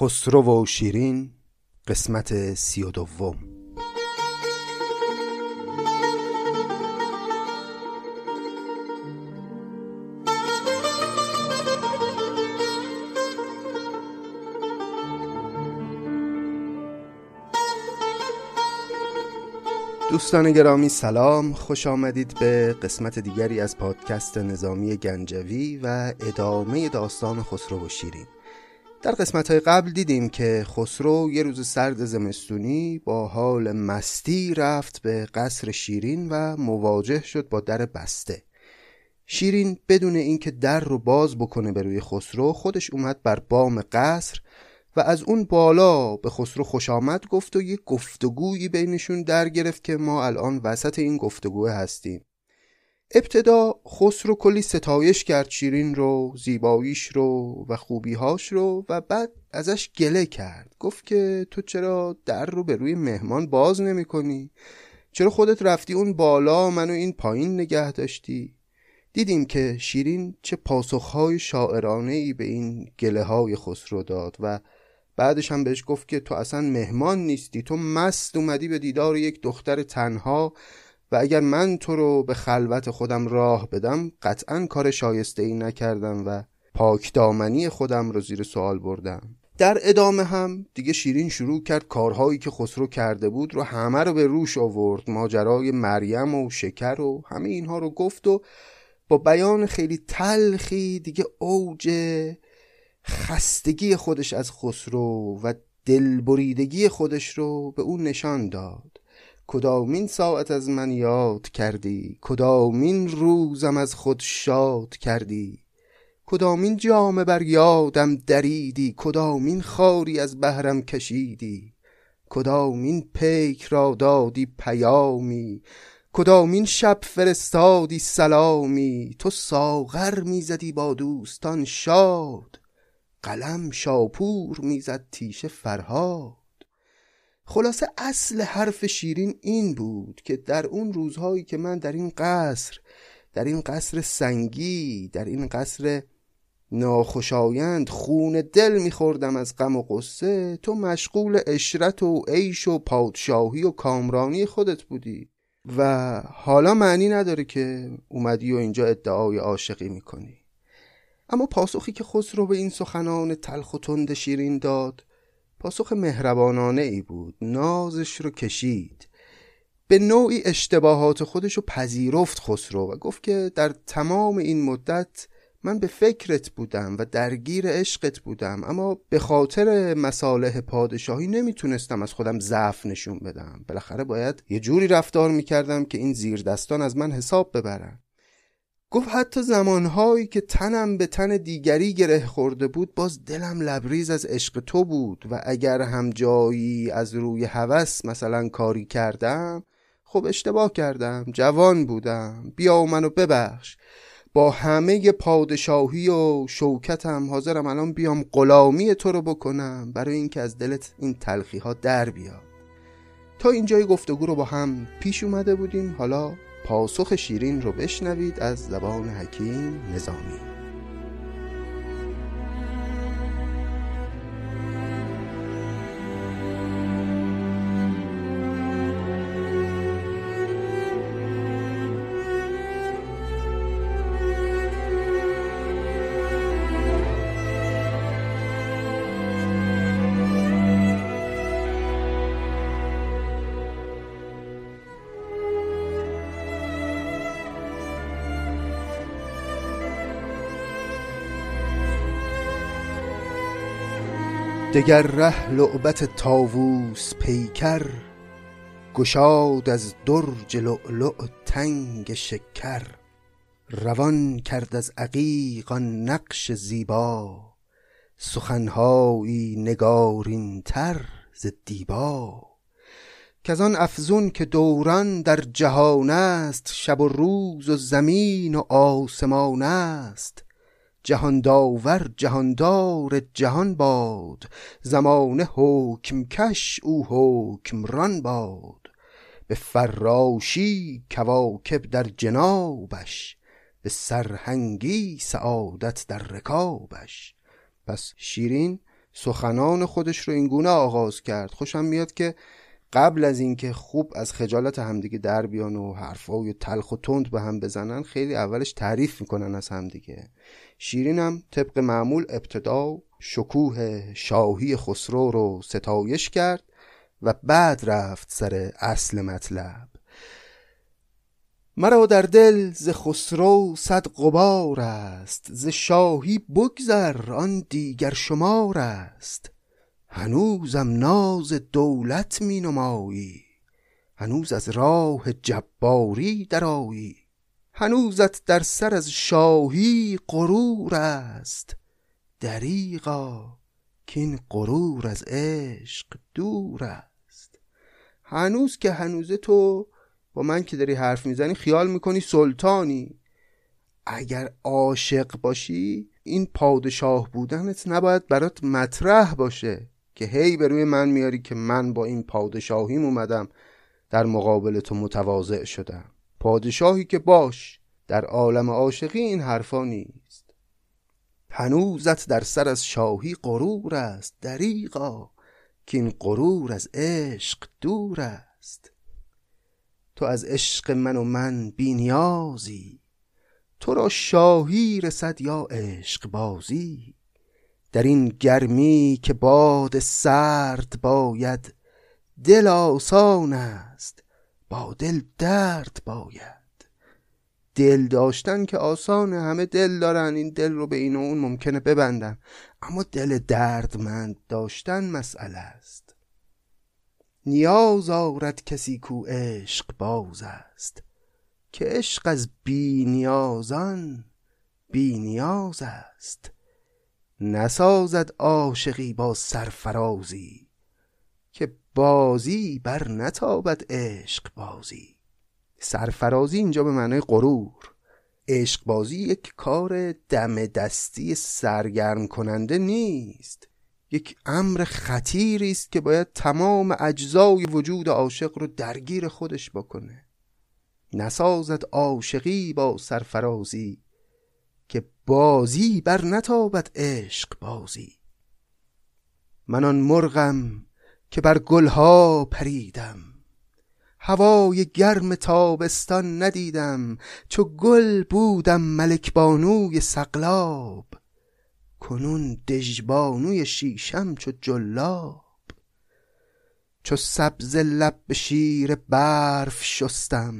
خسرو و شیرین قسمت سی و دوم. دوستان گرامی سلام. خوش آمدید به قسمت دیگری از پادکست نظامی گنجوی و ادامه داستان خسرو و شیرین. در قسمت های قبل دیدیم که خسرو یه روز سرد زمستونی با حال مستی رفت به قصر شیرین و مواجه شد با در بسته. شیرین بدون اینکه در رو باز بکنه به روی خسرو خودش اومد بر بام قصر و از اون بالا به خسرو خوش آمد گفت و یه گفتگویی بینشون در گرفت که ما الان وسط این گفتگوه هستیم. ابتدا خسرو کلی ستایش کرد شیرین رو زیباییش رو و خوبیهاش رو و بعد ازش گله کرد گفت که تو چرا در رو به روی مهمان باز نمی کنی؟ چرا خودت رفتی اون بالا منو این پایین نگه داشتی؟ دیدیم که شیرین چه پاسخهای شاعرانه ای به این گله های خسرو داد و بعدش هم بهش گفت که تو اصلا مهمان نیستی تو مست اومدی به دیدار یک دختر تنها و اگر من تو رو به خلوت خودم راه بدم قطعا کار شایسته ای نکردم و پاک دامنی خودم رو زیر سوال بردم. در ادامه هم دیگه شیرین شروع کرد کارهایی که خسرو کرده بود رو همه رو به روش آورد. ماجرای مریم و شکر و همه اینها رو گفت و با بیان خیلی تلخی دیگه اوج خستگی خودش از خسرو و دلبریدگی خودش رو به اون نشان داد. کدامین ساعت از من یاد کردی؟ کدامین روزم از خود شاد کردی؟ کدامین جامه بر یادم دریدی؟ کدامین خاری از بهرم کشیدی؟ کدامین پیک را دادی پیامی؟ کدامین شب فرستادی سلامی؟ تو ساغر می‌زدی با دوستان شاد قلم شاپور می‌زد تیشه فرهاد. خلاصه اصل حرف شیرین این بود که در اون روزهایی که من در این قصر در این قصر سنگی در این قصر ناخوشایند خون دل میخوردم از غم و قصه تو مشغول اشرت و عیش و پادشاهی و کامرانی خودت بودی و حالا معنی نداره که اومدی و اینجا ادعای عاشقی می‌کنی. اما پاسخی که خسرو به این سخنان تلخ و تند شیرین داد پاسخ مهربانانه ای بود. نازش رو کشید. به نوعی اشتباهات خودش رو پذیرفت خسرو و گفت که در تمام این مدت من به فکرت بودم و درگیر عشقت بودم اما به خاطر مصالح پادشاهی نمی‌تونستم از خودم ضعف نشون بدم. بالاخره باید یه جوری رفتار می‌کردم که این زیر دستان از من حساب ببرن. گفت حتی زمانهایی که تنم به تن دیگری گره خورده بود باز دلم لبریز از عشق تو بود و اگر هم جایی از روی هوس مثلا کاری کردم خب اشتباه کردم جوان بودم. بیا و منو ببخش. با همه پادشاهی و شوکتم حاضرم الان بیام غلامی تو رو بکنم برای اینکه از دلت این تلخی ها در بیاد. تا اینجای گفتگو رو با هم پیش اومده بودیم. حالا پاسخ شیرین رو بشنوید از زبان حکیم نظامی. دگر ره لعبت تاووس پیکر گشاد از درج لؤلؤ تنگ شکر. روان کرد از عقیق آن نقش زیبا سخنهایی نگارین تر ز دیبا. کزان افزون که دوران در جهان است شب و روز و زمین و آسمان است. جهان داور جهاندار جهان باد زمانه حکم کش او حکمران باد. به فراشی کواکب در جنابش به سرهنگی سعادت در رکابش. پس شیرین سخنان خودش رو این گونه آغاز کرد. خوشم میاد که قبل از اینکه خوب از خجالت همدیگه در بیان و حرفای تلخ و تند به هم بزنن خیلی اولش تعریف می‌کنن از همدیگه. شیرین هم طبق معمول ابتدا شکوه شاهی خسرو رو ستایش کرد و بعد رفت سر اصل مطلب. مرا در دل ز خسرو صد قبار است ز شاهی بگذر آن دیگر شمار است. هنوزم ناز دولت می نمایی هنوز از راه جباری درایی هنوزت در سر از شاهی غرور است. دریغا این غرور از عشق دور است. هنوز که هنوز تو با من که داری حرف می‌زنی خیال می‌کنی سلطانی. اگر عاشق باشی این پادشاه بودنت نباید برات مطرح باشه که هی به روی من میاری که من با این پادشاهیم اومدم در مقابل تو متواضع شدم. پادشاهی که باش در عالم عاشقی این حرفا نیست. هنوزت در سر از شاهی غرور است دریغا که این غرور از عشق دور است. تو از عشق من و من بینیازی تو را شاهی رسد یا عشق بازی. در این گرمی که باد سرد باید دل آسان است با دل درد باید. دل داشتن که آسانه همه دل دارن این دل رو به این و اون ممکنه ببندن. اما دل دردمند داشتن مسئله است. نیاز آرد کسی کو عشق باز است. که عشق از بی نیازان بی نیاز است. نسازد عاشقی با سرفرازی بازی بر نتابد عشق بازی. سرفرازی اینجا به معنای غرور. عشق بازی یک کار دم دستی سرگرم کننده نیست. یک امر خطیری است که باید تمام اجزای وجود عاشق رو درگیر خودش بکنه. نسازد عاشقی با سرفرازی که بازی بر نتابد عشق بازی. من آن مرغم که بر گلها پریدم. هوای گرم تابستان ندیدم. چو گل بودم ملک بانوی سقلاب. کنون دژبانوی شیشم چو جلاب. چو سبز لب به شیر برف شستم.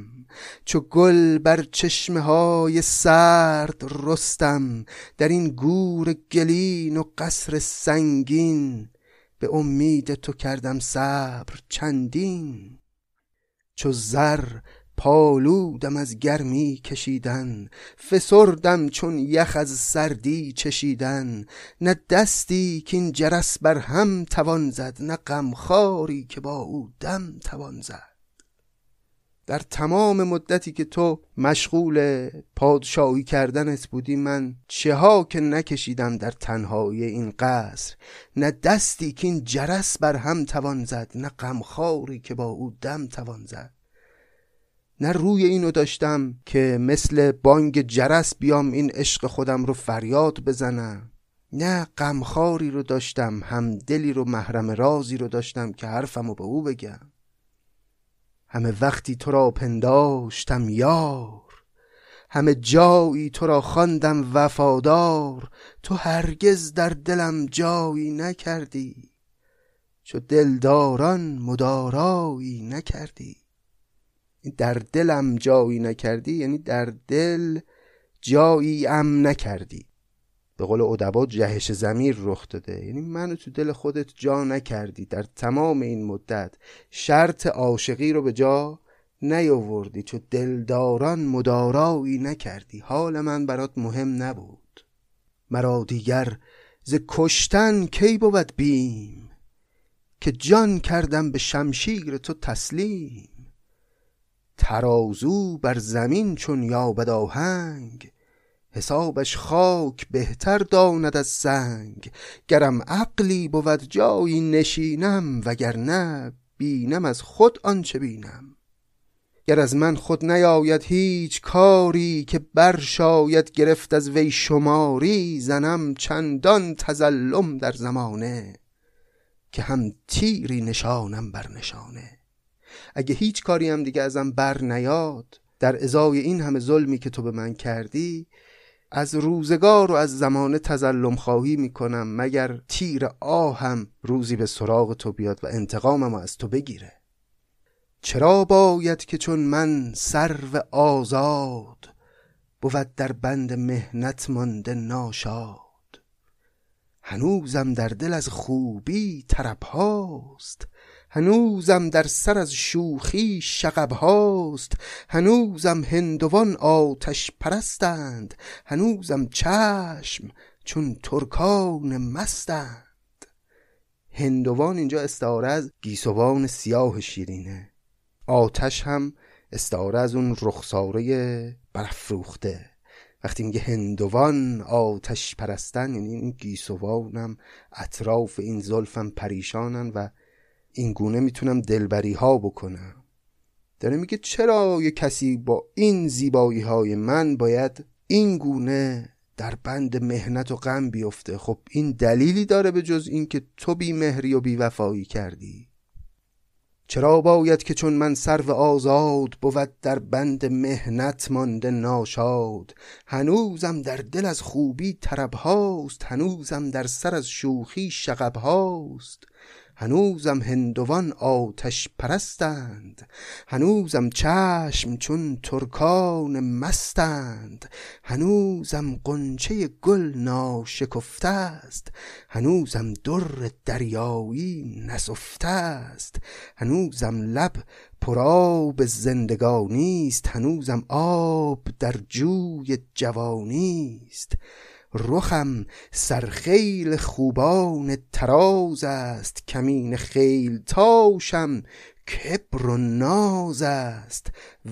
چو گل بر چشمه های سرد رستم. در این گور گلین و قصر سنگین به امید تو کردم صبر چندین؟ چو زر پالودم از گرمی کشیدن فسردم چون یخ از سردی چشیدن. نه دستی که این جرس بر هم توان زد نه غمخواری که با او دم توان زد. در تمام مدتی که تو مشغول پادشاهی کردنت بودی من چه ها که نکشیدم در تنهایی این قصر. نه دستی که این جرس بر هم توان زد نه غمخواری که با او دم توان زد. نه روی اینو داشتم که مثل بانگ جرس بیام این عشق خودم رو فریاد بزنم. نه غمخواری رو داشتم هم دلی رو محرم رازی رو داشتم که حرفمو به او بگم. همه وقتی تو را پنداشتم یار همه جایی تو را خواندم وفادار تو هرگز در دلم جایی نکردی چو دلداران مدارایی نکردی. در دلم جایی نکردی یعنی در دل جایی ام نکردی. به قول ادبا جهش زمیر رخ داده. یعنی منو تو دل خودت جا نکردی. در تمام این مدت شرط عاشقی رو به جا نیاوردی. چو دلداران مدارایی نکردی. حال من برات مهم نبود. مرا دیگر ز کشتن کی بود بیم؟ که جان کردم به شمشیر تو تسلیم. ترازو بر زمین چون یابد آهنگ. حسابش خاک بهتر داند از سنگ. گرم عقلی بود جایی نشینم وگرنه بینم از خود آنچه بینم. گر از من خود نیاید هیچ کاری که بر شاید گرفت از وی شماری زنم چندان تزلم در زمانه که هم تیری نشانم بر نشانه. اگه هیچ کاری هم دیگه ازم بر نیاد در ازای این همه ظلمی که تو به من کردی از روزگار و از زمانه تزلم خواهی می‌کنم مگر تیر آهم روزی به سراغ تو بیاد و انتقامم از تو بگیره؟ چرا باید که چون من سرو آزاد بود در بند مهنت مانده ناشاد؟ هنوزم در دل از خوبی طرب هاست هنوزم در سر از شوخی شقب هاست. هنوزم هندوان آتش پرستند. هنوزم چشم چون ترکان مستند. هندوان اینجا استعاره از گیسوان سیاه شیرینه. آتش هم استعاره از اون رخساره برافروخته. وقتی میگه هندوان آتش پرستن یعنی این گیسوانم اطراف این زلفم پریشانن و این گونه می‌تونم دلبری ها بکنم. داره میگه چرا یه کسی با این زیبایی های من باید این گونه در بند مهنت و غم بیفته؟ خب این دلیلی داره به جز اینکه تو بی مهری و بی وفایی کردی. چرا باید که چون من سرو آزاد بود در بند مهنت مانده ناشاد؟ هنوزم در دل از خوبی طرب هاست هنوزم در سر از شوخی شغب هاست. هنوزم هندوان آتش پرستند. هنوزم چشم چون ترکان مستند. هنوزم قنچه گل ناشکفته است. هنوزم در دریایی نسفته است. هنوزم لب پراب زندگانی است. هنوزم آب در جوی جوانی است. رخم سرخیل خوبان تراز است. کمین خیل تاشم کبر و ناز است.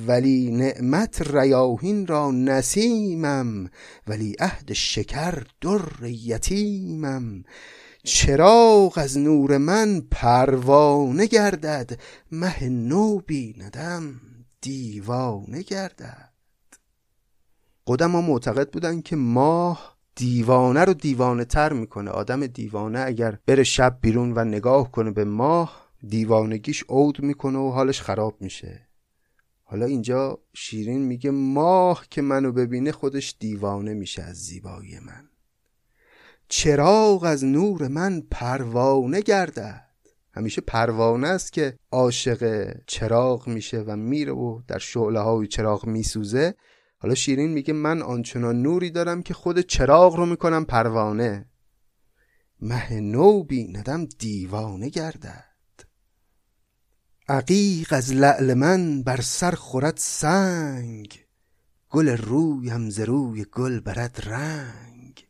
ولی نعمت ریاهین را نسیمم ولی عهد شکر در یتیمم. چراغ از نور من پروانه گردد مه نو بیندم دیوانه گردد. قدما معتقد بودن که ماه دیوانه رو دیوانه تر می‌کنه. آدم دیوانه اگر بره شب بیرون و نگاه کنه به ماه دیوانگیش عود می‌کنه و حالش خراب میشه. حالا اینجا شیرین میگه ماه که منو ببینه خودش دیوانه میشه از زیبایی من. چراغ از نور من پروانه گردد. همیشه پروانه است که عاشق چراغ میشه و میره و در شعله های چراغ میسوزه. حالا شیرین میگه من آنچنان نوری دارم که خود چراغ رو می‌کنم پروانه. مه نو بیندم دیوانه گردد. عقیق از لعل من بر سر خورد سنگ. گل رویم ز روی گل برد رنگ.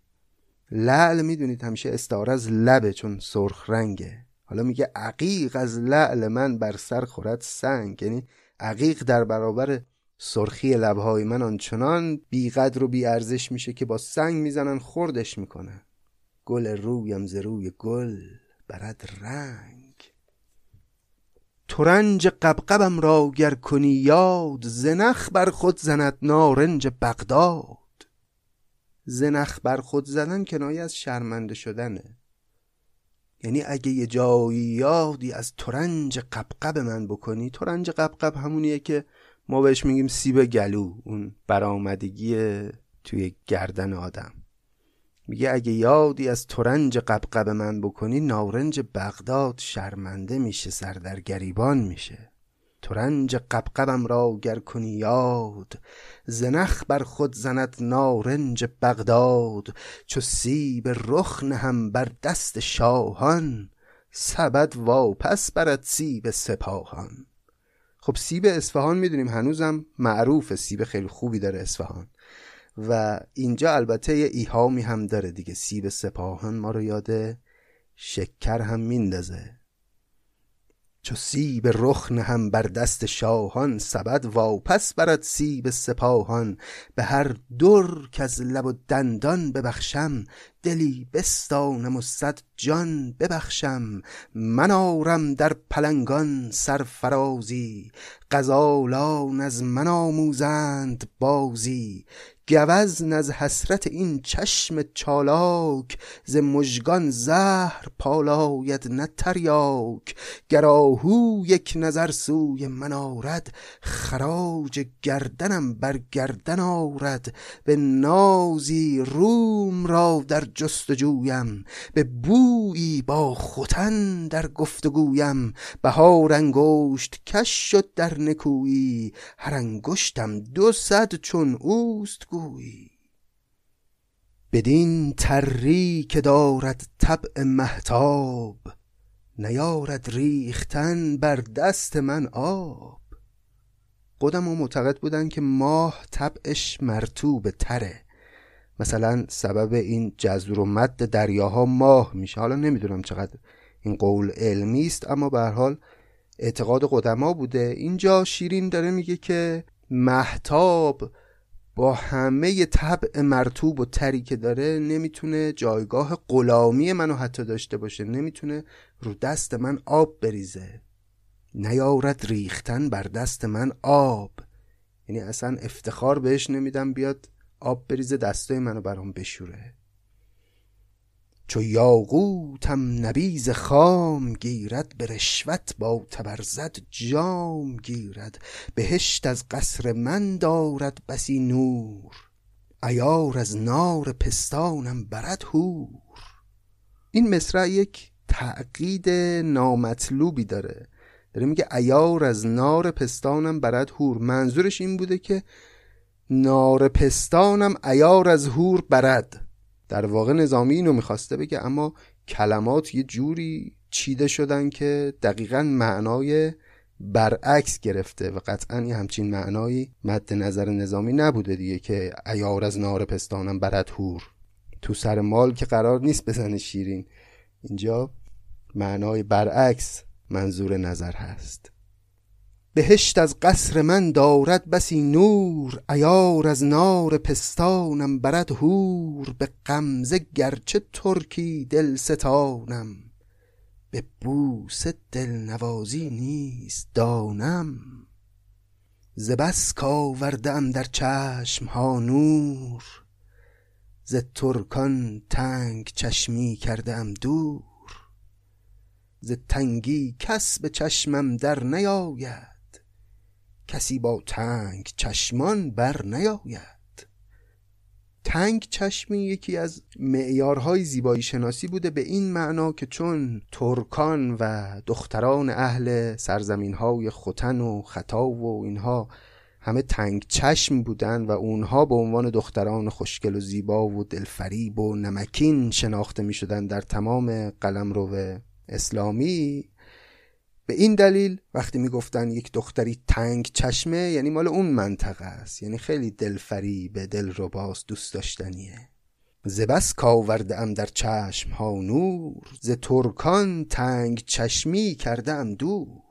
لعل می‌دونید همیشه استعاره از لبه چون سرخ رنگه. حالا میگه عقیق از لعل من بر سر خورد سنگ. یعنی عقیق در برابر سرخی لبهای من آنچنان بیقدر و بیارزش میشه که با سنگ می‌زنن خوردش می‌کنن گل رویم ز روی گل برد رنگ. ترنج قبقبم را گر کنی یاد زنخ بر خود زند نارنج بغداد. زنخ بر خود زدن کنایه از شرمنده شدنه. یعنی اگه یه جایی یادی از ترنج قبقب من بکنی ترنج قبقب همونیه که ما بهش میگیم سیب گلو اون برآمدگی توی گردن آدم. میگه اگه یادی از ترنج قبقب من بکنی نارنج بغداد شرمنده میشه سر در گریبان میشه. ترنج قبقبم را گر کنی یاد زنخ بر خود زند نارنج بغداد. چو سیب رخ نهم بر دست شاهان سبد واپس برد سیب سپاهان. خب سیب اصفهان می‌دونیم هنوزم معروف سیب خیلی خوبی داره اصفهان. و اینجا البته یه ایهامی هم داره دیگه سیب سپاهان ما رو یاد شکر هم میندازه. چو سیب رخ نهم بر دست شاهان سبد واپس برد سیب سپاهان. به هر در کز لب و دندان ببخشم دلی بستانم و صد جان ببخشم. من آرم در پلنگان سرفرازی غزالان از من آموزند بازی. گوزن از حسرت این چشم چالاک ز مژگان زهر پالاید نه تریاک. گر آهو یک نظر سوی من آرد خراج گردنم بر گردن آرد. به نازی روم را در جستجویم به بویی با ختن در گفتگویم. بهار انگشت کش شد در نکویی هر انگشتم دو صد چون اوست گویی. بدین تری که دارد طبع محتاب نیارد ریختن بر دست من آب. خودم و معتقد بودن که ماه طبعش مرتوب تره. مثلا سبب این جزر و مد دریاها ماه میشه. حالا نمی‌دونم چقدر این قول علمی است اما به حال اعتقاد قدما بوده. اینجا شیرین داره میگه که محتاب با همه طبع مرتوب و تری که داره نمی‌تونه جایگاه غلامی منو حتی داشته باشه. نمی‌تونه رو دست من آب بریزه. نیارد ریختن بر دست من آب. یعنی اصلا افتخار بهش نمیدم بیاد آب بریزه دستای منو برام بشوره. چو یاقوتم نبیز خام گیرد به رشوت با تبرزد جام گیرد. بهشت از قصر من دارد بسی نور ایار از نار پستانم برد هور این مصرع یک تعقید نامطلوبی داره. داره میگه ایار از نار پستانم برد هور منظورش این بوده که نار پستانم ایار از هور برد. در واقع نظامی اینو می‌خواسته بگه اما کلمات یه جوری چیده شدن که دقیقا معنای برعکس گرفته و قطعا یه همچین معنایی مد نظر نظامی نبوده دیگه که ایار از نار پستانم برد هور تو سر مال که قرار نیست بزنه شیرین. اینجا معنای برعکس منظور نظر هست. بهشت از قصر من دارد بسی نور ایار از نار پستانم برد هور به غمزه گرچه ترکی دل ستانم. به بوس دل نوازی نیست دانم. ز بس کاوردم در چشم ها نور ز ترکان تنگ چشمی کردم دور. ز تنگی کس به چشمم در نیاید. کسی با تنگ چشمان بر نیاید. تنگ چشمی یکی از معیارهای زیبایی شناسی بوده به این معنا که چون ترکان و دختران اهل سرزمین های ختن و خطا و اینها همه تنگ چشم بودن و اونها به عنوان دختران خوشگل و زیبا و دلفریب و نمکین شناخته می شدن در تمام قلمرو اسلامی به این دلیل وقتی می‌گفتن یک دختری تنگ چشمه یعنی مال اون منطقه است یعنی خیلی دلفری به دل رباس دوست داشتنیه. ز بس کاورده در چشم ها نور ز ترکان تنگ چشمی کرده دور.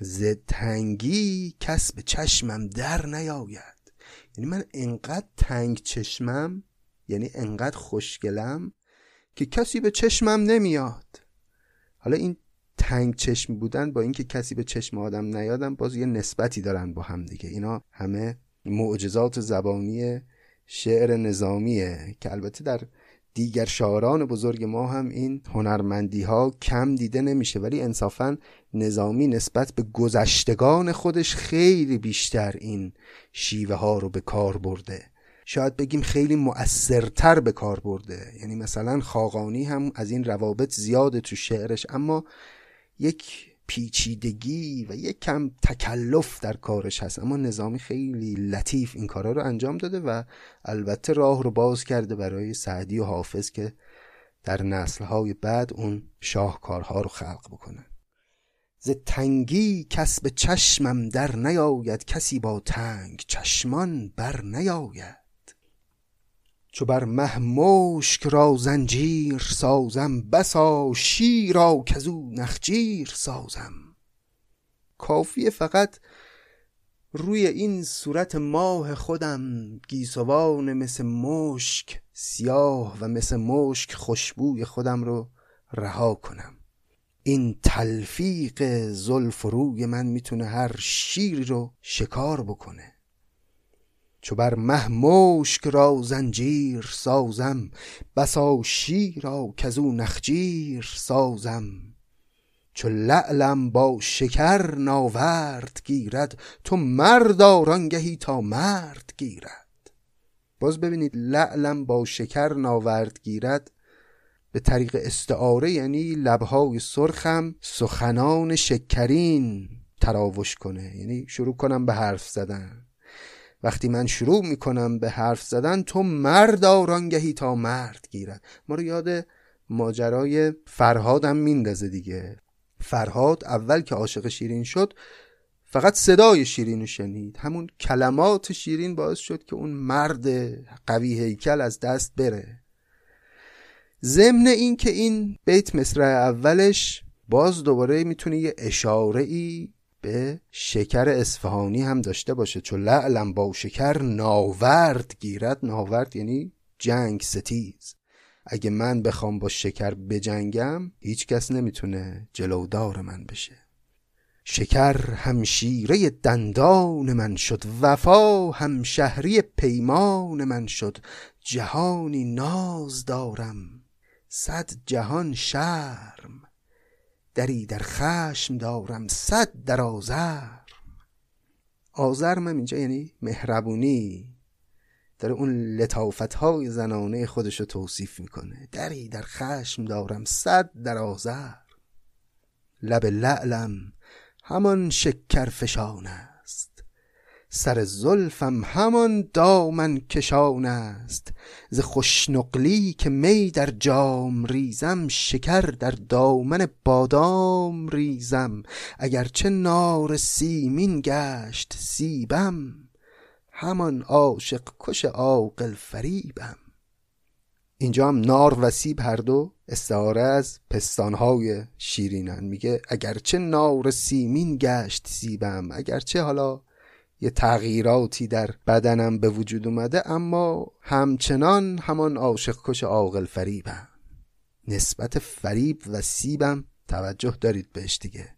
ز تنگی کس به چشمم در نیاید. یعنی من انقدر تنگ چشمم یعنی انقدر خوشگلم که کسی به چشمم نمیاد. حالا این تنگ چشم بودن با اینکه کسی به چشم آدم نیادم باز یه نسبتی دارن با هم دیگه. اینا همه معجزات زبانی شعر نظامیه که البته در دیگر شاعران بزرگ ما هم این هنرمندی ها کم دیده نمیشه ولی انصافا نظامی نسبت به گذشتگان خودش خیلی بیشتر این شیوه ها رو به کار برده. شاید بگیم خیلی مؤثرتر به کار برده. یعنی مثلا خاقانی هم از این روابط زیاده تو شعرش اما یک پیچیدگی و یک کم تکلف در کارش هست. اما نظامی خیلی لطیف این کارا رو انجام داده و البته راه رو باز کرده برای سعدی و حافظ که در نسلهای بعد اون شاهکارها رو خلق بکنن. ز تنگی کس به چشمم در نیاید کسی با تنگ چشمان بر نیاید. چو بر مه مشک را زنجیر سازم بسا شیرا کزو نخجیر سازم. کافیه فقط روی این صورت ماه خودم گیسوان مثل مشک سیاه و مثل مشک خوشبوی خودم رو رها کنم. این تلفیق زلف روی من می‌تونه هر شیری رو شکار بکنه. چو بر مه مشک را زنجیر سازم بسا شیرا کزو نخجیر سازم. چو لعلم با شکر ناورد گیرد تو مرد آرانگهی تا مرد گیرد. باز ببینید لعلم با شکر ناورد گیرد به طریق استعاره یعنی لبهای سرخم سخنان شکرین تراوش کنه. یعنی شروع کنم به حرف زدن. وقتی من شروع می‌کنم به حرف زدن تو مرد آرانگهی تا مرد گیرد. ما رو یاد ماجرای فرهادم میندازه دیگه. فرهاد اول که عاشق شیرین شد فقط صدای شیرین رو شنید. همون کلمات شیرین باعث شد که اون مرد قوی هیکل از دست بره. ضمن این که این بیت مصرع اولش باز دوباره می‌تونه یه اشاره ای به شکر اصفهانی هم داشته باشه. چون لعلم با شکر ناورد گیرد. ناورد یعنی جنگ ستیز. اگه من بخوام با شکر بجنگم هیچ کس نمی‌تونه جلودار من بشه. شکر همشیره دندان من شد. وفا هم شهری پیمان من شد. جهانی ناز دارم. صد جهان شرم. دری در خشم دارم صد در آزرم آزرم اینجا یعنی مهربونی. داره اون لطافت های زنانه خودش رو توصیف می‌کنه. دری در خشم دارم صد در آزر لب لعلم همان شکر فشان است سر زلفم همان دامن کشان است. ز خوشنقلی که می در جام ریزم شکر در دامن بادام ریزم. اگرچه نار سیمین گشت سیبم همان عاشق کش عاقل فریبم. اینجا هم نار و سیب هر دو استعاره از پستانهای شیرینن. میگه اگرچه نار سیمین گشت سیبم اگرچه حالا یه تغییراتی در بدنم به وجود اومده اما همچنان همان عاشق کش عاقل فریبم نسبت فریب و سیبم توجه دارید بهش دیگه.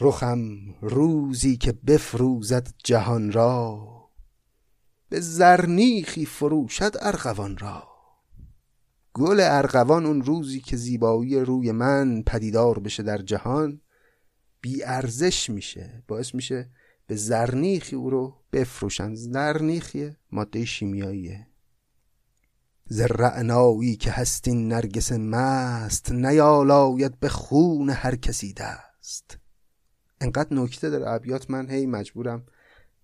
رخم روزی که بفروزد جهان را به زرنیخی فروشد ارغوان را. گل ارغوان اون روزی که زیبایی روی من پدیدار بشه در جهان بی ارزش میشه باعث میشه به زرنیخی او رو بفروشن. زرنیخی ماده شیمیاییه. زرعنایی که هستین نرگس مست نیالاید به خون هر کسی دست. انقدر نکته داره ابیات من هی مجبورم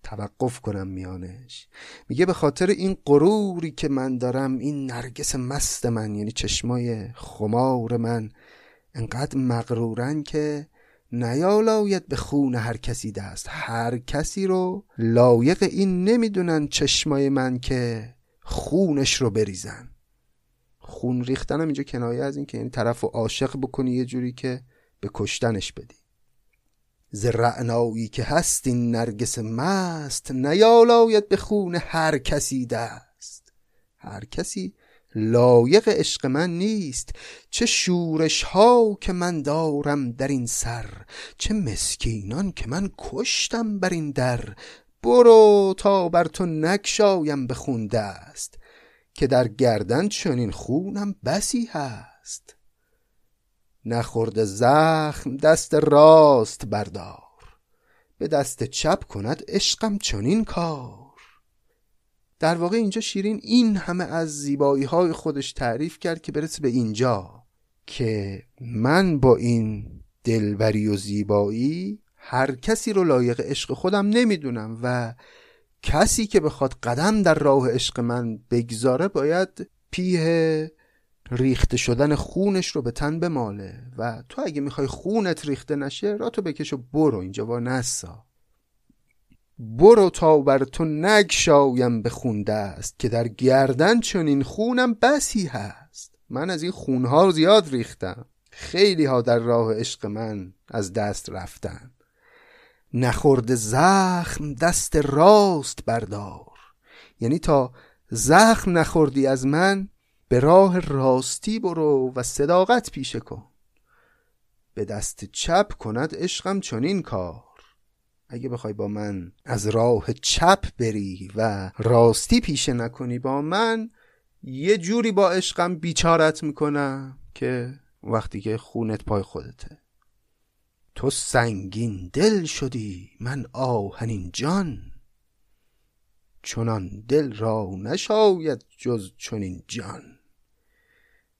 توقف کنم میانش. میگه به خاطر این غروری که من دارم این نرگس مست من یعنی چشمای خمار من انقدر مغرورن که نیالاید به خون هر کسی دست. هر کسی رو لایق این نمی‌دونن چشمای من که خونش رو بریزن. خون ریختن هم اینجا کنایه از این که یعنی طرف رو عاشق بکنی یه جوری که به کشتنش بدی. ز رعنایی که هست این نرگس مست نیالاید به خون هر کسی دست. هر کسی لایق عشق من نیست. چه شورش ها که من دارم در این سر چه مسکینان که من کشتم بر این در. برو تا بر تو نکشایم به خون که در گردن چنین خونم بسی هست. نخورد زخم دست راست بردار به دست چپ کند عشقم چنین کار. در واقع اینجا شیرین این همه از زیبایی های خودش تعریف کرد که برسه به اینجا که من با این دلبری و زیبایی هر کسی رو لایق عشق خودم نمی‌دونم و کسی که بخواد قدم در راه عشق من بگذاره باید پیه ریخته شدن خونش رو به تن بماله و تو اگه می‌خوای خونت ریخته نشه را تو بکش و برو اینجا با نسا برو تا بر تو نگشایم به خون است که در گردن چنین خونم بسی هست. من از این خونها زیاد ریختم. خیلی ها در راه عشق من از دست رفتن. نخورد زخم دست راست بردار. یعنی تا زخم نخوردی از من به راه راستی برو و صداقت پیشه کن. به دست چپ کند عشقم چنین کار. اگه بخوای با من از راه چپ بری و راستی پیشه نکنی با من یه جوری با عشقم بیچارت می‌کنم که وقتی که خونت پای خودته. تو سنگین دل شدی من آهنین جان. چنان دل را نشاید جز چنین جان.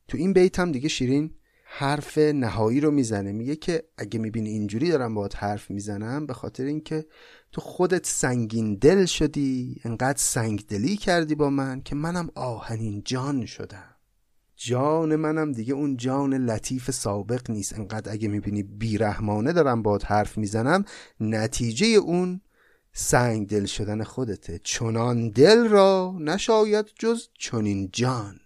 تو این بیت هم دیگه شیرین حرف نهایی رو می‌زنه. میگه که اگه می‌بینی اینجوری دارم باهات حرف می‌زنم به خاطر اینکه تو خودت سنگین دل شدی انقدر سنگ دلی کردی با من که منم آهنین جان شدم. جان منم دیگه اون جان لطیف سابق نیست. انقدر اگه می‌بینی بیرحمانه دارم باهات حرف می‌زنم نتیجه اون سنگ دل شدن خودته. چنان دل را نشاید جز چنین جان.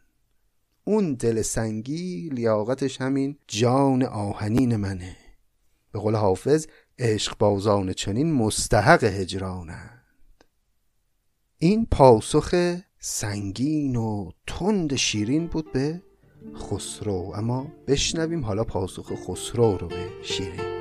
اون دل سنگی لیاقتش همین جان آهنین منه. به قول حافظ عشق بازان چنین مستحق هجرانند. این پاسخ سنگین و تند شیرین بود به خسرو اما بشنویم حالا پاسخ خسرو رو به شیرین.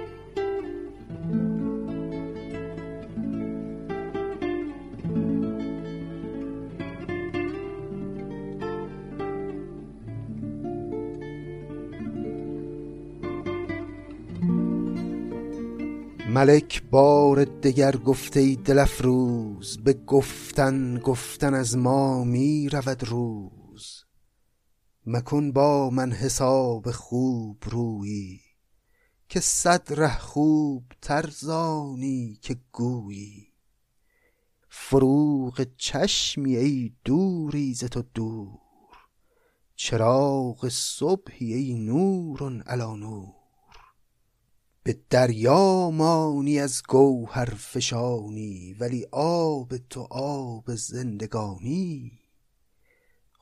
ملک بار دگر گفته ای دل به گفتن گفتن از ما می رود روز. مکن با من حساب خوب رویی که صد ره خوب ترزانی که گویی. فروغ چشمی ای دوری ز تو دور چراغ صبحی ای نور علی نور. به دریا مانی از گوهر فشانی ولی آب تو آب زندگانی.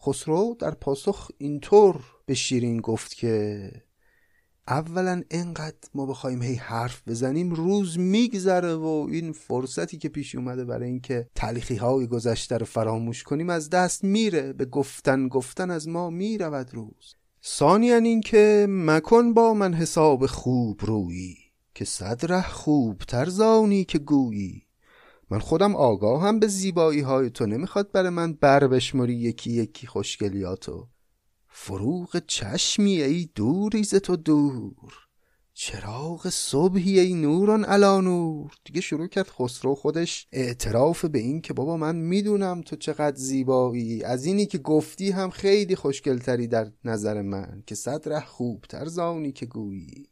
خسرو در پاسخ اینطور به شیرین گفت که اولا انقدر ما بخوایم هی حرف بزنیم روز میگذره و این فرصتی که پیش اومده برای اینکه تلخی های گذشته رو فراموش کنیم از دست میره. به گفتن گفتن از ما می‌رود روز. ثانیا این که مکن با من حساب خوب رویی که صد ره خوب تر زانی که گویی. من خودم آگاهم به زیبایی های تو نمی‌خواد برای من بر بشمری یکی یکی خوشگلیاتو. فروغ چشمی ای دوریز تو دور. چراغ صبحی ای نوران علا نور. دیگه شروع کرد خسرو خودش اعتراف به این که بابا من می‌دونم تو چقدر زیبایی. از اینی که گفتی هم خیلی خوشگلتری در نظر من که صد ره خوبتر زانی که گویی.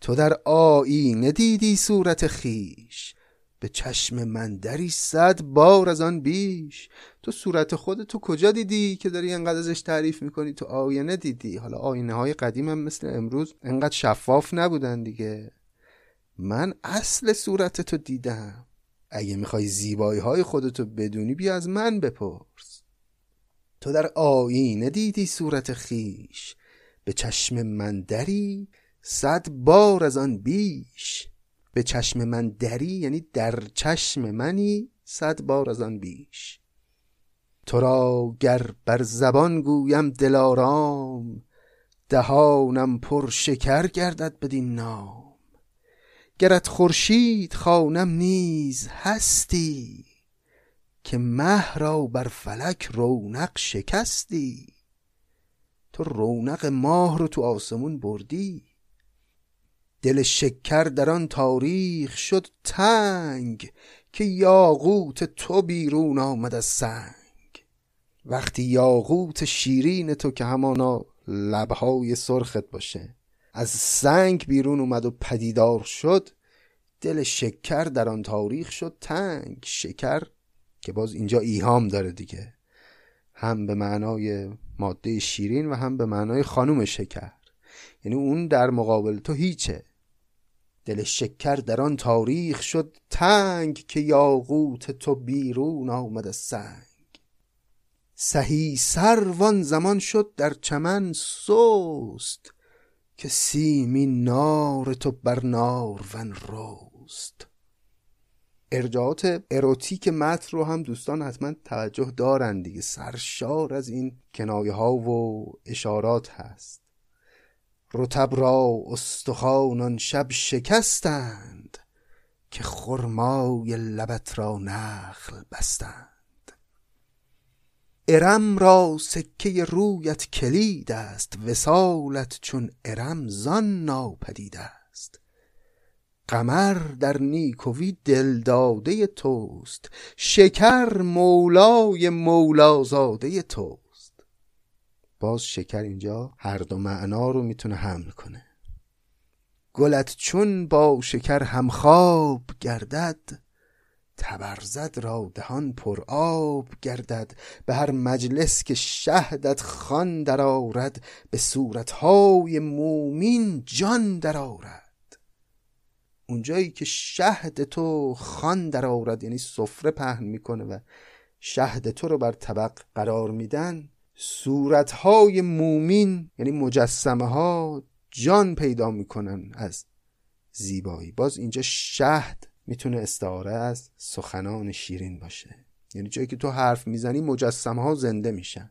تو در آیینه دیدی صورت خیش. به چشم من دری صد بار از آن بیش. تو صورت خود تو کجا دیدی که داری انقدر ازش تعریف می‌کنی؟ تو آینه دیدی. حالا آینه های قدیم هم مثل امروز انقدر شفاف نبودن دیگه. من اصل صورت تو دیدم. اگه می‌خوای زیبایی های خودتو بدونی بیا از من بپرس. تو در آینه دیدی صورت خیش. به چشم من دری صد بار از آن بیش. به چشم من دری یعنی در چشم منی صد بار از آن بیش. تو را گر بر زبان گویم دلارام دهانم پر شکر گردد بدین نام. گرت خورشید خانم نیز هستی که مه را بر فلک رونق شکستی. تو رونق ماه رو تو آسمون بردی. دل شکر در آن تاریخ شد تنگ که یاقوت تو بیرون آمد از سنگ. وقتی یاقوت شیرین تو که همانا لبهای سرخت باشه از سنگ بیرون اومد و پدیدار شد دل شکر در آن تاریخ شد تنگ. شکر که باز اینجا ایهام داره دیگه. هم به معنای ماده شیرین و هم به معنای خانوم شکر. یعنی اون در مقابل تو هیچه. دل شکر در آن تاریخ شد تنگ که یاقوت تو بیرون آمد از سنگ. سهی سروان زمان شد در چمن سست که سیمی نار تو بر نار ون روست ارجاعات اروتیک متن رو هم دوستان حتما توجه دارن دیگه. سرشار از این کنایه ها و اشارات هست. رتب را استخوانان شب شکستند که خرمای لبت را نخل بستند. ارم را سکه رویت کلید است وسالت چون ارم زان ناپدید است. قمر در نیکوی دلداده توست شکر مولای مولازاده توست. باز شکر اینجا هر دو معنا رو می‌تونه حمل کنه. گلت چون با شکر همخواب گردد تبرزد را دهان پر آب گردد. به هر مجلس که شهدت خان درآورد به صورتهای مومین جان درآورد اونجایی که شهد تو خان در آورد یعنی سفره پهن می‌کنه و شهد تو رو بر طبق قرار میدن صورتهای مومین یعنی مجسمه ها جان پیدا می‌کنن از زیبایی. باز اینجا شهد می‌تونه استعاره از سخنان شیرین باشه. یعنی جایی که تو حرف می‌زنی مجسمه ها زنده میشن.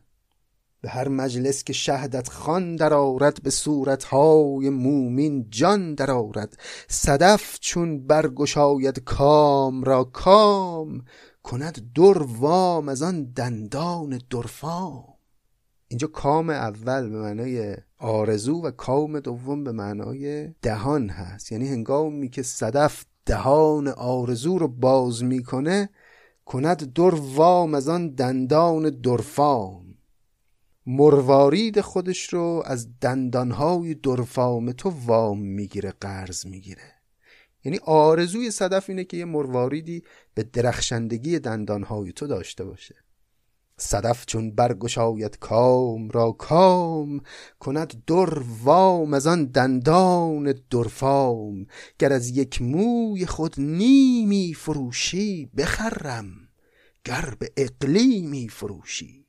به هر مجلس که شهدت خان درآورد به صورتهای مومین جان درآورد. صدف چون برگشاید کام را کام کند در وام از آن دندان درفام. اینجا کام اول به معنای آرزو و کام دوم به معنای دهان هست. یعنی هنگامی که صدف دهان آرزو رو باز می‌کنه کند در وام از آن دندان درفام. مروارید خودش رو از دندانهای درفام تو وام می‌گیره قرض می‌گیره. یعنی آرزوی صدف اینه که یه مرواریدی به درخشندگی دندانهای تو داشته باشه. صدف چون برگشاید کام را کام کند در وام از آن دندان درفام. گر از یک موی خود نیمی فروشی بخرم گر به اقلیمی فروشی.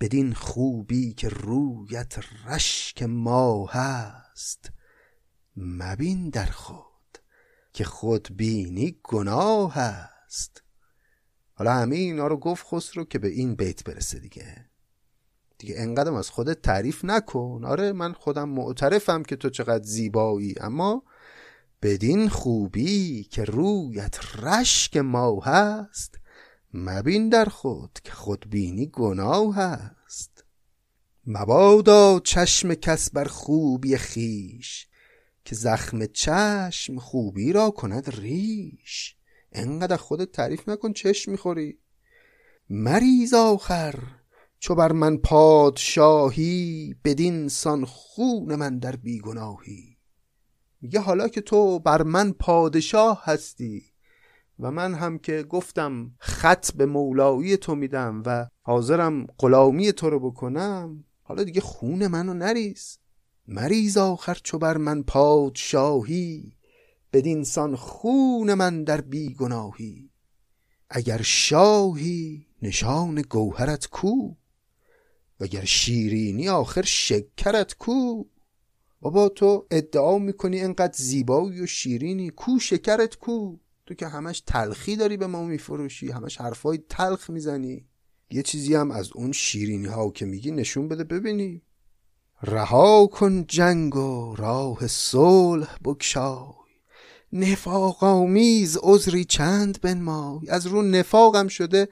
بدین خوبی که رویت رشک ما هست مبین در خود که خود بینی گناه هست حالا همه اینا رو گفت خسرو که به این بیت برسه دیگه. دیگه انقدرم از خودت تعریف نکن. آره من خودم معترفم که تو چقدر زیبایی اما بدین خوبی که رویت رشک ما هست مبین در خود که خودبینی گناه هست. مبادا چشم کس بر خوبی خیش که زخم چشم خوبی را کند ریش. انقدر خودت تعریف نکن چشم می‌خوری. مریض آخر چو بر من پادشاهی بدین سان خون من در بیگناهی. میگه حالا که تو بر من پادشاه هستی و من هم که گفتم خط به مولایی تو میدم و حاضرم غلامی تو رو بکنم حالا دیگه خون منو نریز. مریض آخر چو بر من پادشاهی بدین سان خون من در بیگناهی. اگر شاهی نشان گوهرت کو. وگر شیرینی آخر شکرت کو. بابا تو ادعا می‌کنی انقدر زیبایی و شیرینی. کو شکرت کو. تو که همش تلخی داری به ما میفروشی همش حرفای تلخ می‌زنی. یه چیزی هم از اون شیرینی ها که میگی نشون بده ببینی. رها کن جنگ و راه صلح بگشای نفاق آمیز عذری چند بنمای. از رو نفاقم شده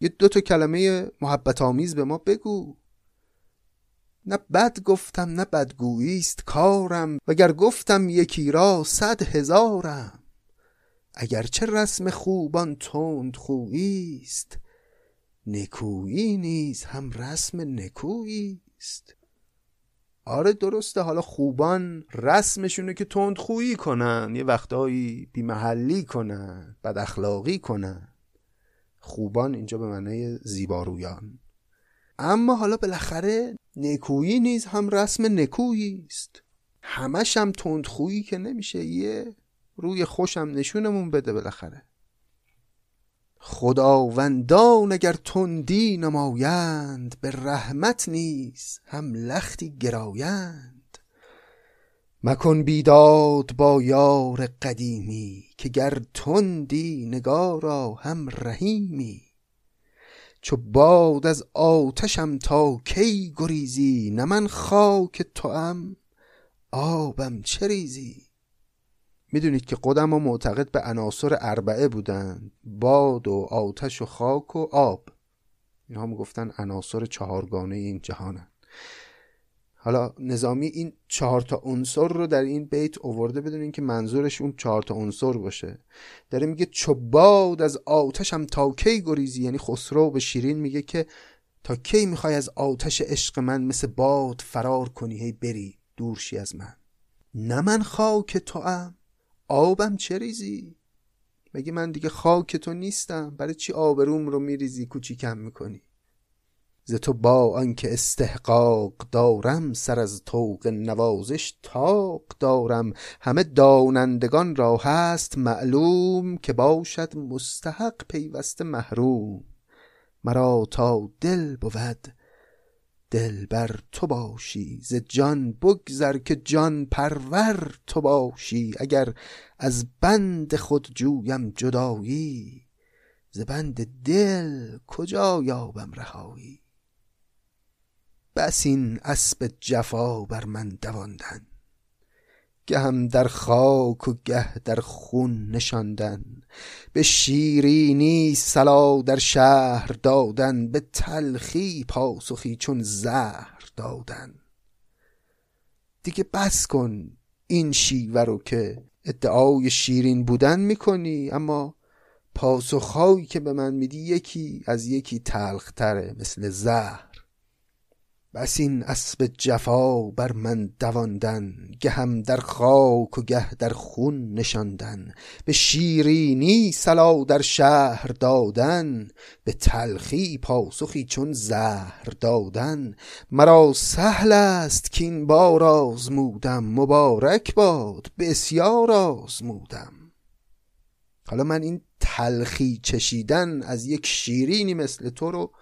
یه دو تا کلمه محبت آمیز به ما بگو. نه بد گفتم نه بدگویی است کارم وگر گفتم یکی را صد هزارم. اگرچه رسم خوبان تند خویی است نکویی نیز هم رسم نکویی است آره درسته حالا خوبان رسمشونه که تند خویی کنن یه وقتایی بیمحلی کنن بد اخلاقی کنن. خوبان اینجا به معنی زیبارویان. اما حالا بالاخره نکویی نیز هم رسم نکویی است. همش هم تندخویی که نمیشه یه روی خوشم نشونمون بده بالاخره. خداوندان اگر تندی نمایند به رحمت نیز هم لختی گرایند. مکن بیداد با یار قدیمی که گر تندی نگارا هم رحیمی. چو باد از آتشم تا کی گریزی نه من خاک توام آبم چه ریزی می‌دونید که قدم و معتقد به عناصر اربعه بودند باد و آتش و خاک و آب. اینها می‌گفتن عناصر چهارگانه این جهانن. حالا نظامی این چهار تا عنصر رو در این بیت اوورده بدونین که منظورش اون چهار تا عنصر باشه. داره میگه چو باد از آتشم تا کی گریزی؟ یعنی خسرو به شیرین میگه که تا کی می‌خوای از آتش عشق من مثل باد فرار کنی؟ هی بری دورشی از من. نه من خاک تو ام آبم چه ریزی؟ مگه من دیگه خاک تو نیستم؟ برای چی آبروم رو میریزی کوچیکم می‌کنی؟ ز تو با آنکه استحقاق دارم سر از طوق نوازش تاق دارم. همه دانندگان را هست معلوم که باشد مستحق پیوسته محروم. مرا تا دل بود دل بر تو باشی ز جان بگذر که جان پرور تو باشی. اگر از بند خود جویم جدایی ز بند دل کجا یابم رهایی؟ بس این اسب جفا بر من دواندن. گهم در خاک و گه در خون نشاندن. به شیرینی سلا در شهر دادن به تلخی پاسخی چون زهر دادن. دیگه بس کن این شیوه رو که ادعای شیرین بودن می‌کنی اما پاسخهایی که به من میدی یکی از یکی تلختره مثل زهر. بس این اسب جفا بر من دواندن گهم در خاک و گه در خون نشاندن. به شیرینی سلا در شهر دادن به تلخی پاسخی چون زهر دادن. مرا سهل است که این بار آزمودم مبارک باد بسیار آزمودم. حالا من این تلخی چشیدن از یک شیرینی مثل تو رو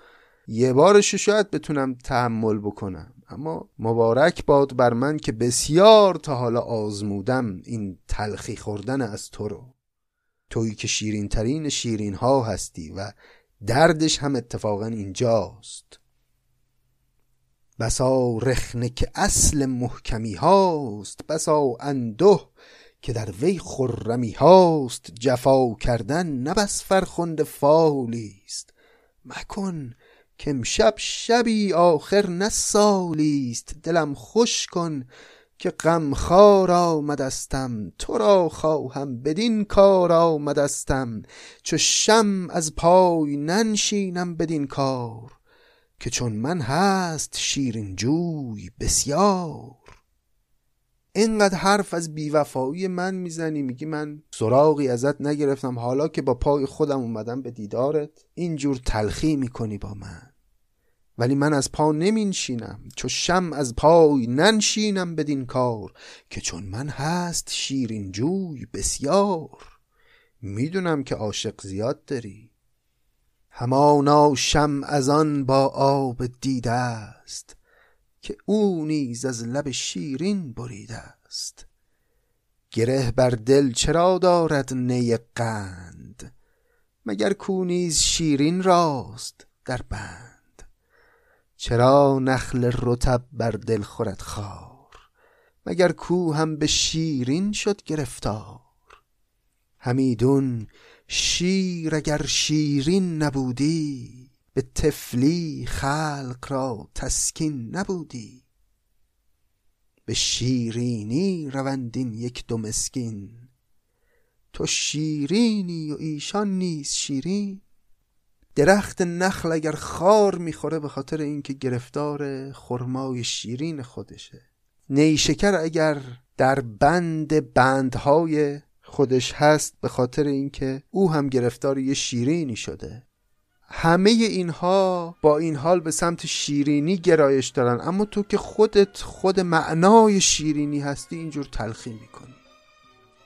یه بارش شاید بتونم تحمل بکنم. اما مبارک باد بر من که بسیار تا حالا آزمودم این تلخی خوردن از تو رو. تویی که شیرین ترین شیرین ها هستی و دردش هم اتفاقا اینجاست. بسا رخنه که اصل محکمی هاست بسا انده که در وی خرمی هاست. جفا کردن نه بس فرخنده فالیست مکن که امشب شبی آخر نه سالیست دلم خوش کن که غمخوار آمدستم. تو را خواهم بدین کار آمدستم. چو شم از پای ننشینم بدین کار که چون من هست شیرین جوی بسیار. اینقدر حرف از بیوفایی من می‌زنی میگی من سراغی ازت نگرفتم. حالا که با پای خودم اومدم به دیدارت اینجور تلخی می‌کنی با من. ولی من از پا نمینشینم چو شم از پای ننشینم بدین کار که چون من هست شیرین جوی بسیار. می‌دونم که عاشق زیاد داری. همانا شم از آن با آب دیده است که او نیز از لب شیرین بریده است. گره بر دل چرا دارد نی قند؟ مگر کو نیز شیرین راست در بند؟ چرا نخل رطب بر دل خورد خار؟ مگر کو هم به شیرین شد گرفتار؟ همیدون شیر اگر شیرین نبودی به تفلی خلق را تسکین نبودی. به شیرینی روندین یک دو مسکین. تو شیرینی و ایشان نیز شیرین. درخت نخل اگر خار می‌خوره به خاطر اینکه گرفتار خرمای شیرین خودشه. نیشکر اگر در بند بندهای خودش هست به خاطر اینکه او هم گرفتار یه شیرینی شده. همه اینها با این حال به سمت شیرینی گرایش دارن. اما تو که خودت خود معنای شیرینی هستی اینجور تلخی می‌کنی.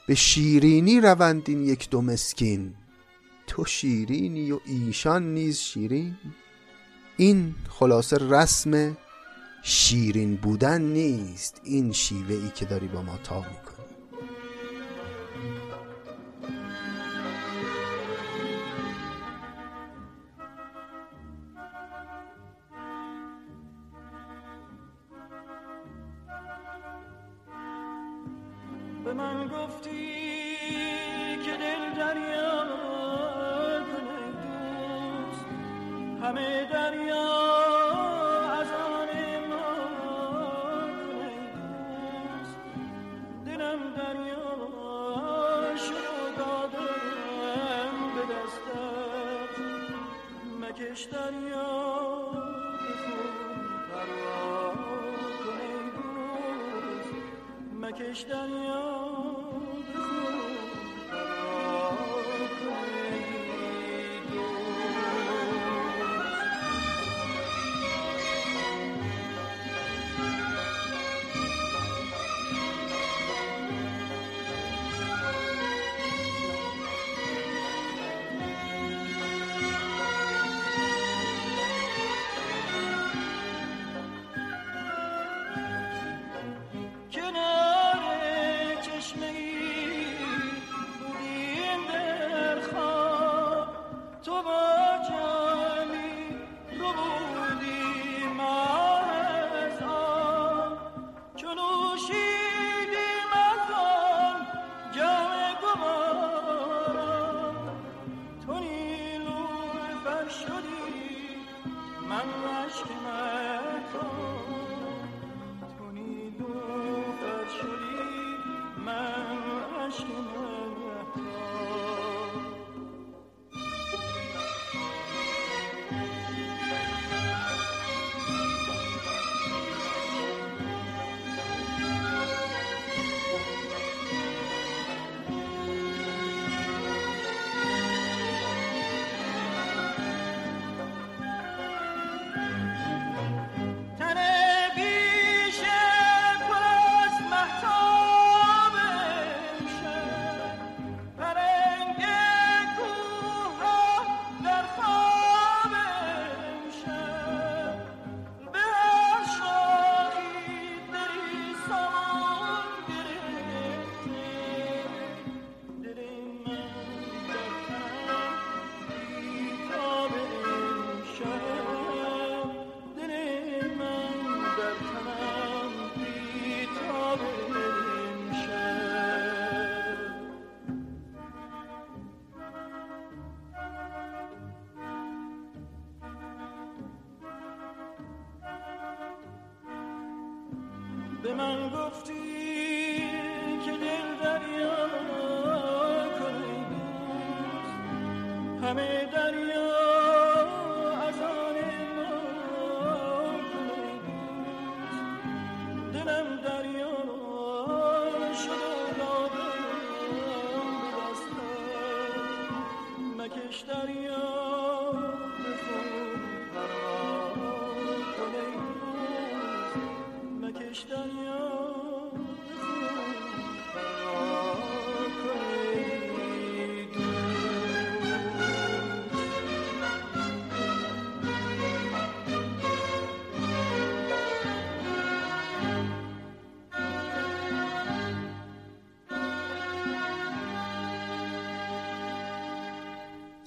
به شیرینی روندین یک دو مسکین. تو شیرینی و ایشان نیز شیرین. این خلاصه رسم شیرین بودن نیست. این شیوه ای که داری با ما تا می‌کنی. همه دریا از آن ما دلم دریا شودادم به دستت. مکش دریا مکش دریا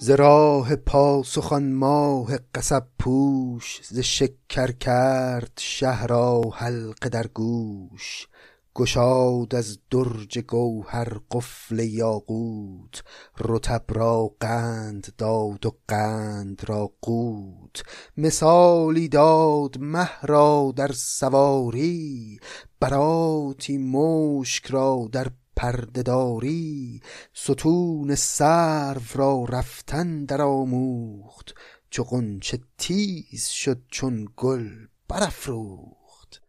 ز راه ماه قصب پوش ز شکر کرد شه را در گوش. گشاد از درج گوهر قفل یاقوت رطب را قند داد و قند را قوت. مثالی داد مه را در سواری براتی مشک را در پردهداری ستون سرو را رفتن در آموخت. چو غنچه تیز شد چون گل برافروخت.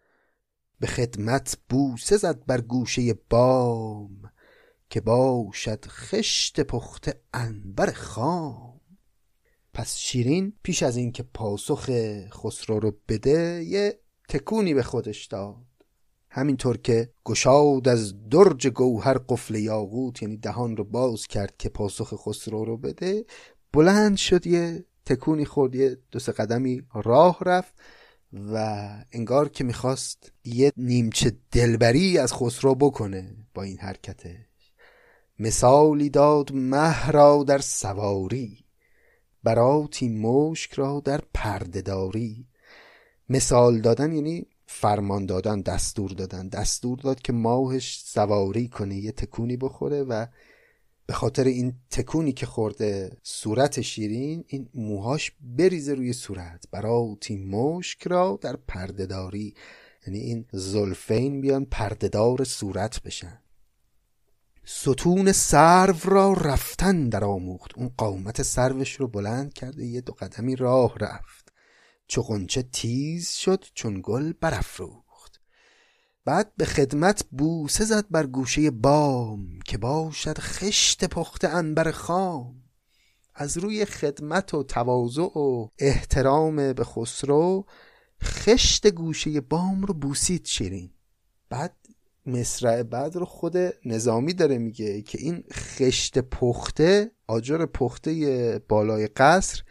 به خدمت بوسه زد بر گوشه بام که باشد خشت پخته عنبر خام. پس شیرین پیش از اینکه پاسخ خسرو رو بده یه تکونی به خودش داد. همینطور که گشاد از درج گوهر قفل یاقوت یعنی دهان رو باز کرد که پاسخ خسرو رو بده بلند شد یه تکونی خورد یه دو سه قدمی راه رفت و انگار که می‌خواست یه نیمچه دلبری از خسرو بکنه با این حرکتش. مثالی داد مه را در سواری براتی مشک را در پردهداری مثال دادن یعنی فرمان دادن دستور دادن. دستور داد که ماهش سواری کنه یه تکونی بخوره و به خاطر این تکونی که خورده صورت شیرین این موهاش بریزه روی صورت. براتی مشک را در پردهداری. یعنی این زلفین بیان پردهدار صورت بشن. ستون سرو را رفتن در آموخت. اون قامت سروش رو بلند کرده یه دو قدمی راه رفت. چو غنچه تیز شد چون گل برافروخت. بعد به خدمت بوسه زد بر گوشه بام که باشد خشت پخته انبر خام. از روی خدمت و تواضع و احترام به خسرو خشت گوشه بام رو بوسید شیرین. بعد مصرع بعد رو خود نظامی داره میگه که این خشت پخته آجر پخته بالای قصر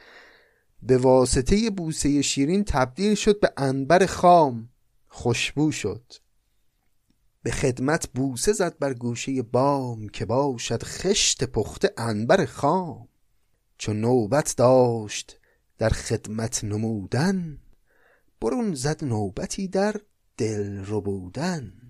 به واسطه بوسه شیرین تبدیل شد به انبر خام. خوشبو شد. به خدمت بوسه زد بر گوشه بام که باشد خشت پخته انبر خام. چون نوبت داشت در خدمت نمودن برون زد نوبتی در دل ربودن.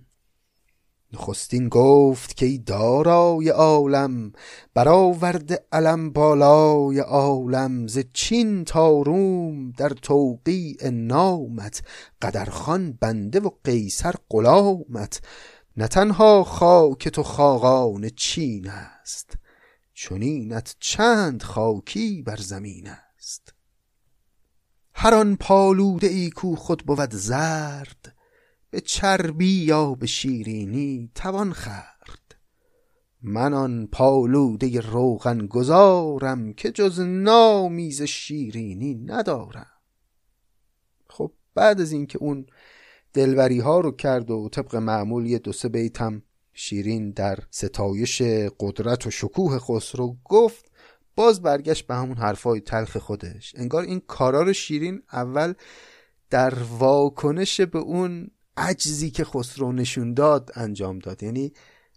نخستین گفت که ای دارای عالم برآورده علم بالای عالم ز چین تا روم در توقیع نامت قدرخان بنده و قیصر غلامت. نه تنها خاک تو خاقان چین است چنینت چند خاکی بر زمین است. هر آن پالوده ای کو خود بود زرد به چربی یا به شیرینی توان خرد. من آن پالوده روغن گذارم که جز نامیز شیرینی ندارم. خب بعد از اینکه اون دلوری ها رو کرد و طبق معمول یه دو سه بیتم شیرین در ستایش قدرت و شکوه خسرو گفت باز برگشت به همون حرفای تلخ خودش. انگار این کارا رو شیرین اول در واکنش به اون عجزی که خسرو نشون داد انجام داد. یعنی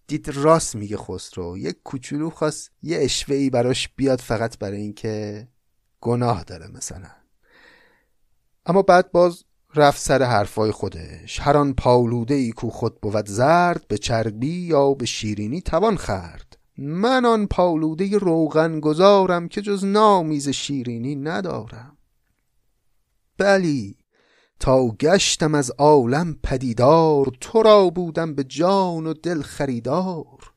دید راست میگه خسرو. یک کوچولو خواست یه اشوه ای براش بیاد فقط برای اینکه گناه داره مثلا. اما بعد باز رفت سر حرفای خودش. هر آن پاولوده ای کو خود بود زرد به چربی یا به شیرینی توان خرد. من آن پاولوده روغن گذارم که جز نامیز شیرینی ندارم. بلی تا گشتم از عالم پدیدار تو را بودم به جان و دل خریدار.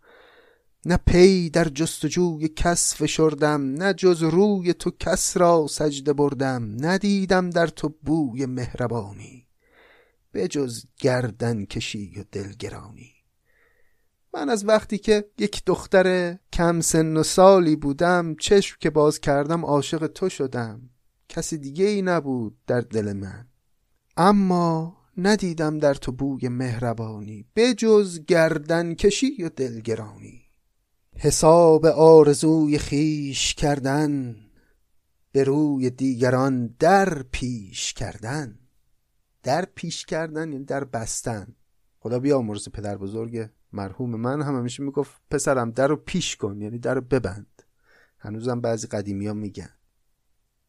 نه پی در جستجوی کس فشردم نه جز روی تو کس را سجده بردم ندیدم در تو بوی مهربانی. به جز گردن کشی و دلگرانی. من از وقتی که یک دختر کم سن و سالی بودم چشم که باز کردم عاشق تو شدم. کسی دیگه ای نبود در دل من. اما ندیدم در تو بوی مهربانی بجز گردن کشی و دلگرانی. حساب آرزوی خیش کردن به روی دیگران در پیش کردن. در پیش کردن یعنی در بستن. خدا بیامرز پدر بزرگ مرحوم من هم همیشه می‌گفت پسرم در رو پیش کن یعنی در رو ببند. هنوزم بعضی قدیمی ها میگن.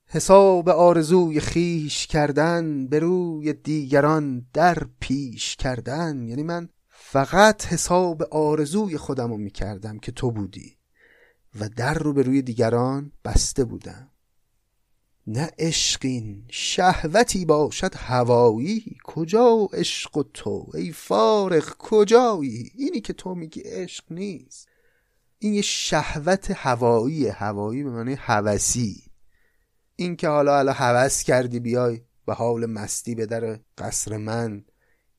حساب آرزوی خیش کردن به روی دیگران در پیش کردن. یعنی من فقط حساب آرزوی خودم رو می‌کردم که تو بودی و در رو به روی دیگران بسته بودم. نه عشقین شهوتی باشد هوایی. کجا عشق و تو؟ ای فارغ کجایی؟ اینی که تو میگی عشق نیست. این یه شهوت هوایی هوایی به معنی هوسی این که حالا حالا هوس کردی بیای به حال مستی به در قصر من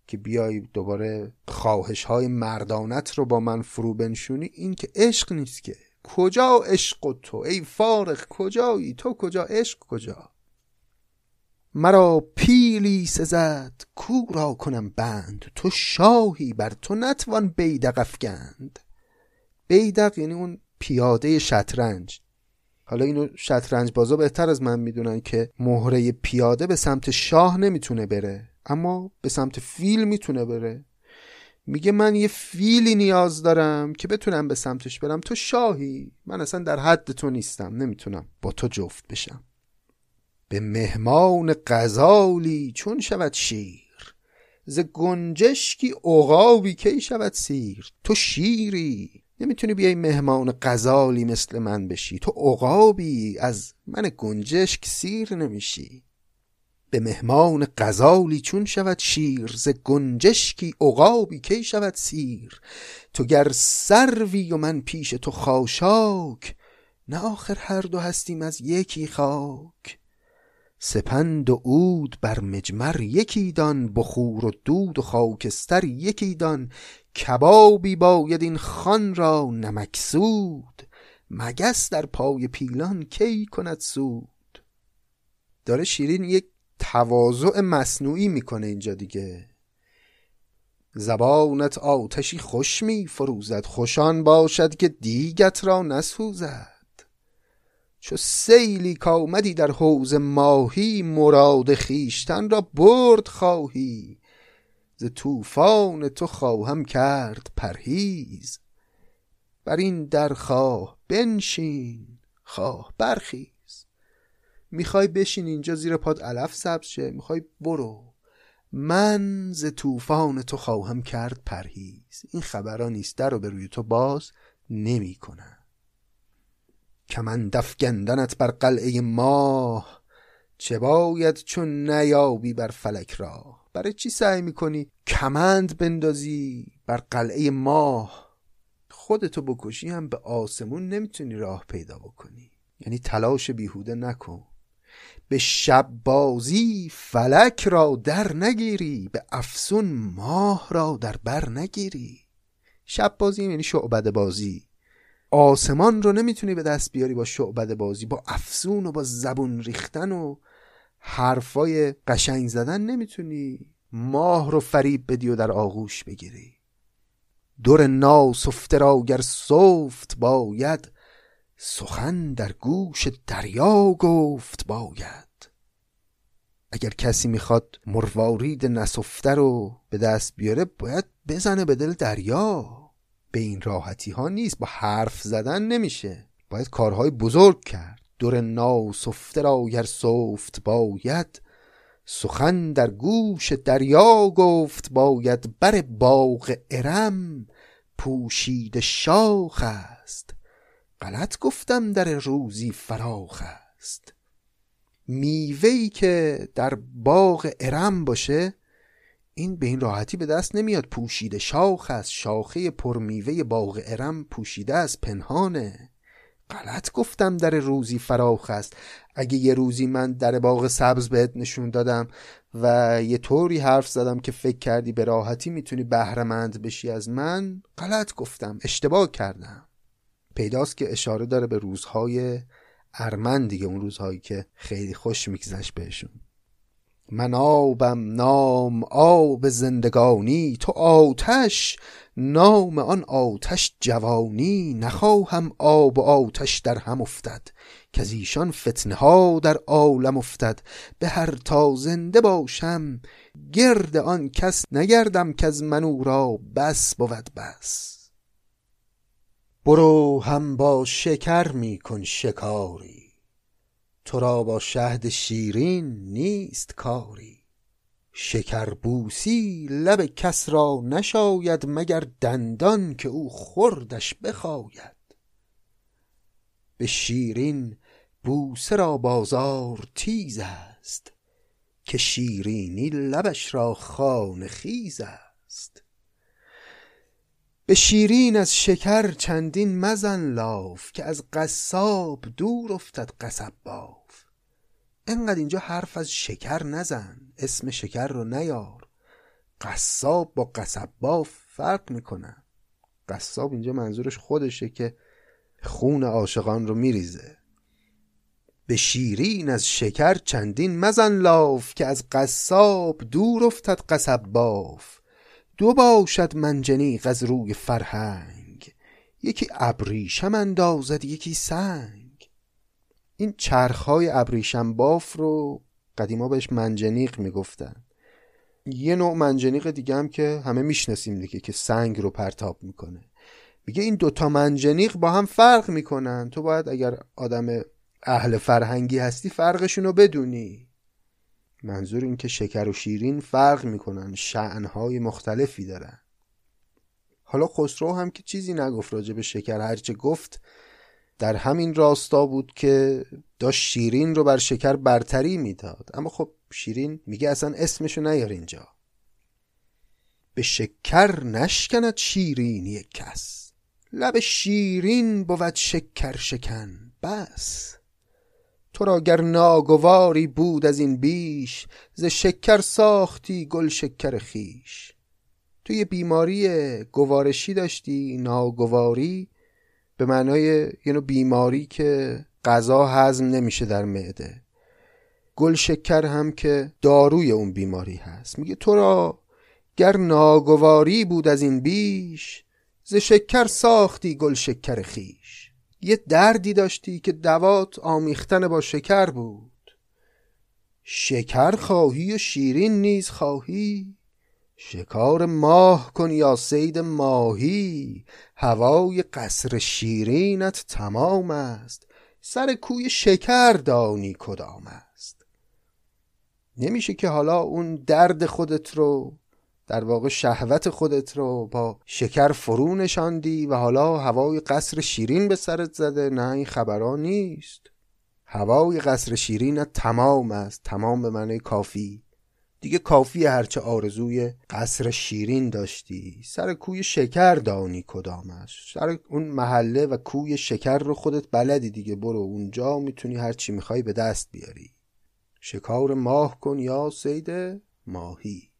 که بیای دوباره خواهش های مردانت رو با من فرو بنشونی این که عشق نیست که. کجا عشق تو؟ ای فارغ کجایی؟ تو کجا؟ عشق کجا؟ مرا پیلی سزد کو را کنم بند؟ تو شاهی بر تو نتوان بیدق افگند بیدق یعنی اون پیاده شطرنج. حالا اینو شطرنج بازا بهتر از من می‌دونن که مهره پیاده به سمت شاه نمی‌تونه بره اما به سمت فیل می‌تونه بره. میگه من یه فیلی نیاز دارم که بتونم به سمتش برم. تو شاهی. من اصلا در حد تو نیستم. نمی‌تونم با تو جفت بشم. به مهمان غزالی چون شود شیر. ز گنجشکی عقابی کی شود سیر. تو شیری. نمی‌تونی بیای مهمان غزالی مثل من بشی. تو عقابی از من گنجشک سیر نمیشی. به مهمان غزالی چون شود شیر ز گنجشکی عقابی کی شود سیر. تو گر سروی و من پیش تو خاشاک نه آخر هر دو هستیم از یکی خاک. سپند و عود بر مجمر یکی دان بخور و دود و خاکستر یکی دان. کبابی باید این خان را نمکسود مگس در پای پیلان کی کند سود؟ داره شیرین یک تواضع مصنوعی می‌کنه اینجا دیگه. زبانت آتشی خوش می فروزد خوشان باشد که دیگت را نسوزد. چو سیلی کامدی در حوز ماهی مراد خیشتن را برد خواهی. ز طوفان تو خواهم کرد پرهیز. بر این در خواه بنشین خواه برخیز. می‌خوای بشین اینجا زیر پاد علف سبز شه می‌خوای برو. من ز طوفان تو خواهم کرد پرهیز. این خبران نیست در رو به روی تو باز نمی‌کنن کمند گندنت بر قلعه ماه چه باید چون نیابی بر فلک را برای چی سعی می‌کنی کمند بندازی بر قلعه ماه؟ خودتو بکشی هم به آسمون نمی‌تونی راه پیدا بکنی. یعنی تلاش بیهوده نکن. به شب بازی فلک را در نگیری به افسون ماه را در بر نگیری. شب بازی یعنی شعبد بازی. آسمان رو نمی‌تونی به دست بیاری با شعبد بازی با افسون و با زبون ریختن و حرفای قشنگ زدن نمی‌تونی. ماه رو فریب بدی و در آغوش بگیری. دور ناسفته را گر صفت باید سخن در گوش دریا گفت باید. اگر کسی می‌خواد مروارید نسفته رو به دست بیاره باید بزنه به دل دریا. به این راحتی ها نیست با حرف زدن نمیشه. باید کارهای بزرگ کرد. دور ناسفته را گر سفت باید سخن در گوش دریا گفت باید بر باغ ارم پوشید شاخ است. غلط گفتم در روزی فراخ است. میوهی که در باغ ارم باشه این به این راحتی به دست نمیاد. پوشیده شاخ است. شاخه پرمیوه باغ ارم پوشیده از پنهانه. غلط گفتم در روزی فراخ است. اگه یه روزی من در باغ سبز بهت نشون دادم و یه طوری حرف زدم که فکر کردی به راحتی می‌تونی بهرهمند بشی از من غلط گفتم. اشتباه کردم. پیداست که اشاره داره به روزهای ارمن دیگه اون روزهایی که خیلی خوش میگذشت بهشون. من آبم نام آب زندگانی تو آتش نام آن آتش جوانی. نخواهم آب و آتش در هم افتد که از ایشان فتنه ها در عالم افتد. به هر تا زنده باشم گرد آن کس نگردم که از من او را. بس بود بس. برو هم با شکر می کن شکاری. تو را با شهد شیرین نیست کاری. شکر بوسی لب کس را نشاید مگر دندان که او خوردش بخاید. به شیرین بوسه را بازار تیز است که شیرینی لبش را خانه خیز است. به شیرین از شکر چندین مزن لاف که از قصاب دور افتد قصب انقدر اینجا حرف از شکر نزن اسم شکر رو نیار. قصاب با قصب باف فرق می‌کنن قصاب اینجا منظورش خودشه که خون عاشقان رو میریزه. به شیرین از شکر چندین مزن لاف که از قصاب دور افتد قصب باف دو باشد منجنیق از روی فرهنگ. یکی ابریشم اندازد یکی سنگ. این چرخهای ابریشم باف رو قدیما بهش منجنیق می‌گفتن. یه نوع منجنیق دیگه هم که همه می‌شناسیم دیگه که سنگ رو پرتاب می‌کنه. میگه این دوتا منجنیق با هم فرق می‌کنن. تو باید اگر آدم اهل فرهنگی هستی فرقشون رو بدونی. منظور این که شکر و شیرین فرق می‌کنن شعنهای مختلفی دارن. حالا خسرو هم که چیزی نگفت راجع به شکر هرچه گفت در همین راستا بود که داشت شیرین رو بر شکر برتری می‌داد. اما خب شیرین میگه اصلا اسمشو نیار اینجا. به شکر نشکند شیرینی کس. لب شیرین بود شکر شکن. بس. تو را گر ناگواری بود از این بیش ز شکر ساختی گل شکر خیش تو یه بیماری گوارشی داشتی ناگواری به معنای یه نوع بیماری که غذا هضم نمیشه در معده. گل شکر هم که داروی اون بیماری هست. میگه تو را گر ناگواری بود از این بیش ز شکر ساختی گل شکر خیش یه دردی داشتی که دوات آمیختن با شکر بود. شکر خواهی و شیرین نیز خواهی. شکار ماه کن یا سید ماهی هوای قصر شیرینت تمام است. سر کوی شکر دانی کدام است. نمیشه که حالا اون درد خودت رو در واقع شهوت خودت رو با شکر فرو نشاندی و حالا هوای قصر شیرین به سرت زده. نه این خبران نیست. هوای قصر شیرینت تمام است. تمام به معنی کافی. دیگه کافی هرچه آرزوی قصر شیرین داشتی. سر کوی شکر دانی کدامش. سر اون محله و کوی شکر رو خودت بلدی دیگه. برو اونجا می‌تونی هرچی می‌خوای به دست بیاری. شکار ماه کن یا سید ماهی.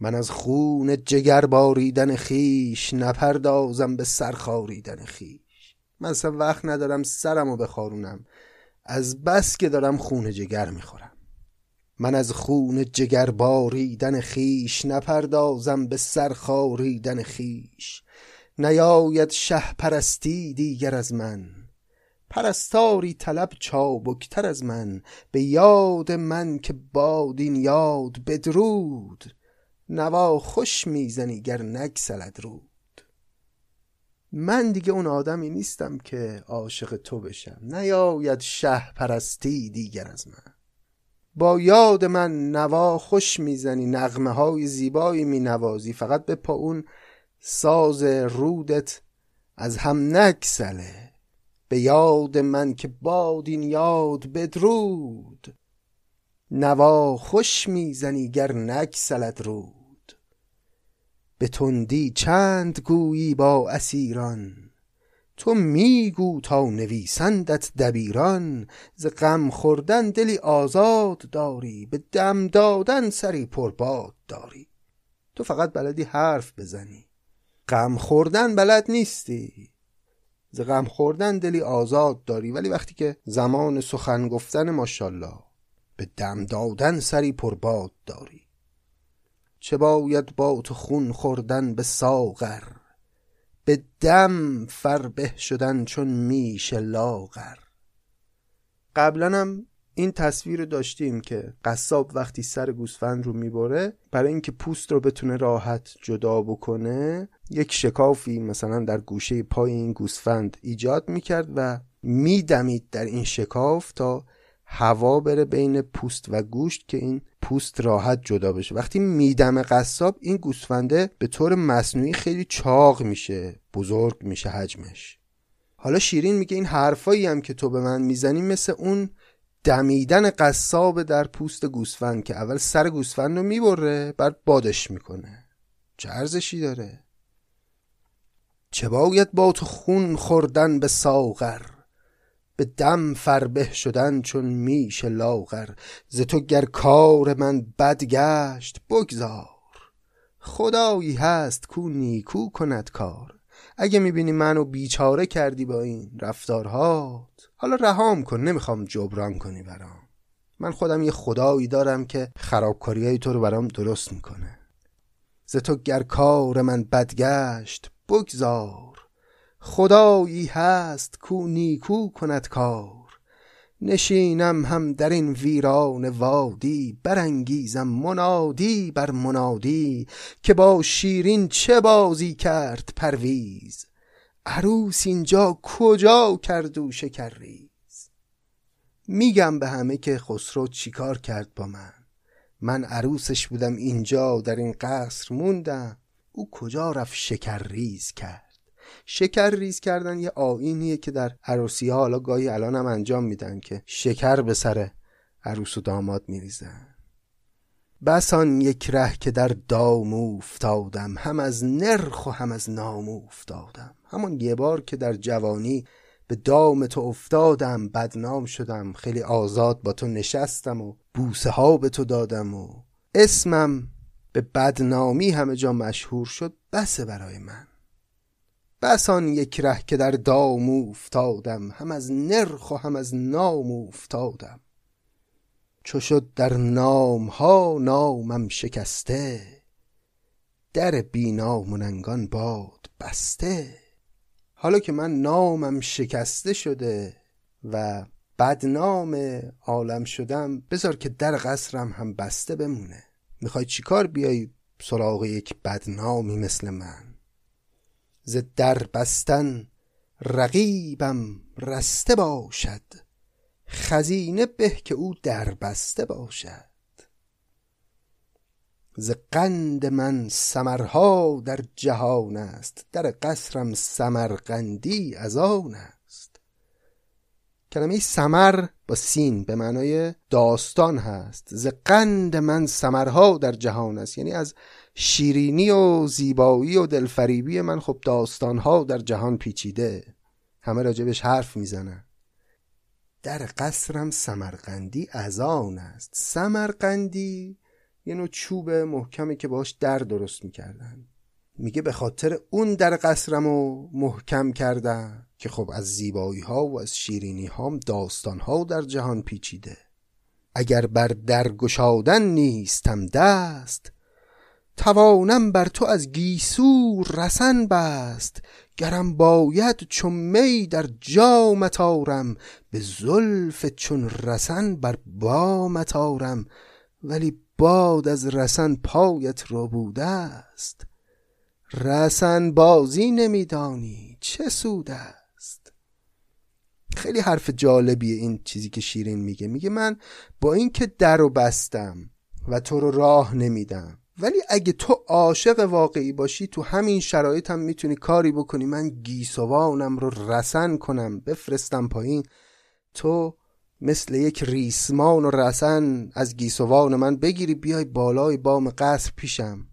من از خون جگر باریدن خیش نپردازم به سر خاریدن خیش. من اصلا وقت ندارم سرمو بخارونم. از بس که دارم خون جگر می‌خورم. من از خون جگر باریدن خیش نپردازم به سر خاریدن خیش نیاید شه پرستی دیگر از من. پرستاری طلب چابکتر از من. به یاد من که بادین یاد بدرود. نوا خوش می‌زنی گر نگسلد رود. من دیگه اون آدمی نیستم که عاشق تو بشم. نیاید شه پرستی دیگر از من. با یاد من نوا خوش می‌زنی نغمه های زیبایی مینوازی. فقط به پا اون ساز رودت از هم نکسله. به یاد من که باد این یاد بدرود. نوا خوش می‌زنی گر نکسلد رود. به تندی چند گویی با اسیران. تو میگو تا نویسندت دبیران ز غم خوردن دلی آزاد داری به دم دادن سری پرباد داری. تو فقط بلدی حرف بزنی. غم خوردن بلد نیستی. ز غم خوردن دلی آزاد داری ولی وقتی که زمان سخن گفتن ماشالله به دم دادن سری پرباد داری. چه باید با تو خون خوردن به ساغر؟ به دم فربه شدن چون میش لاغر. قبلا هم این تصویر داشتیم که قصاب وقتی سر گوسفند رو می‌بره برای اینکه پوست رو بتونه راحت جدا بکنه یک شکافی مثلا در گوشه پای این گوسفند ایجاد می‌کرد و میدمید در این شکاف تا هوا بره بین پوست و گوشت که این پوست راحت جدا بشه. وقتی میدم قصاب این گوسفنده به طور مصنوعی خیلی چاق میشه بزرگ میشه حجمش. حالا شیرین میگه این حرفایی هم که تو به من می‌زنی مثل اون دمیدن قصاب در پوست گوسفند که اول سر گوسفند رو می‌بره بعد بادش می‌کنه. چه ارزشی داره؟ چه باید با تو خون خوردن به ساغر؟ به دم فربه شدن چون میش لاغر ز تو گر کار من بد گشت بگذار. خدایی هست کو نیکو کند کار اگه می‌بینی منو بیچاره کردی با این رفتارهات. حالا رهام کن نمی‌خوام جبران کنی برام. من خودم یه خدایی دارم که خرابکاری های تو رو برام درست می‌کنه. ز تو گر کار من بد گشت بگذار. خدایی هست کو نیکو کند کار. نشینم هم در این ویران وادی برانگیزم منادی بر منادی که با شیرین چه بازی کرد پرویز؟ عروس اینجا کجا کرد و شکرریز؟ میگم به همه که خسرو چیکار کرد با من. من عروسش بودم اینجا در این قصر موندم. او کجا رفت شکرریز کرد؟ شکر ریز کردن یه آینیه که در عروسی ها حالا گاهی الان هم انجام میدن که شکر به سر عروس و داماد میریزن. بسان یک ره که در دام افتادم هم از نرخ و هم از نام افتادم همون یه بار که در جوانی به دام تو افتادم بدنام شدم. خیلی آزاد با تو نشستم و بوسه ها به تو دادم و اسمم به بدنامی همه جا مشهور شد. بسه برای من. بسان یک ره که در دام افتادم هم از نرخ و هم از نام افتادم چو شد در نام ها نامم شکسته در بیناموننگان باد بسته. حالا که من نامم شکسته شده و بدنام عالم شدم بذار که در قصرم هم بسته بمونه. می‌خوای چیکار بیای سراغ یک بدنامی مثل من؟ ز در بستن رقیبم رسته باشد خزینه به که او در بسته باشد. ز قند من سمرها در جهان است در قصرم سمرقندی از آن است. کلمه سمر با سین به معنای داستان هست ز قند من سمرها در جهان است یعنی از شیرینی و زیبایی و دلفریبی من خب داستانها در جهان پیچیده. همه راجبش حرف می‌زنن. در قصرم سمرقندی از آن است. سمرقندی یه نوع چوب محکمی که باش در درست می‌کردن. میگه به خاطر اون در قصرم رو محکم کردن که خب از زیبایی ها و از شیرینی هام داستان ها در جهان پیچیده. اگر بر در گشادن نیستم دست توانم بر تو از گیسو رسن بست گرم باید چون می در جامت آرم به زلف چون رسن بر بامت آرم ولی باد از رسن پایت رو بوده است. رسن بازی نمیدانی چه سود است؟ خیلی حرف جالبیه این چیزی که شیرین میگه میگه من با اینکه در و بستم و تو رو راه نمیدم ولی اگه تو عاشق واقعی باشی تو همین شرایط هم می‌تونی کاری بکنی. من گیسوانم رو رسن کنم بفرستم پایین. تو مثل یک ریسمان و رسن از گیسوان من بگیری بیای بالای بام قصر پیشم.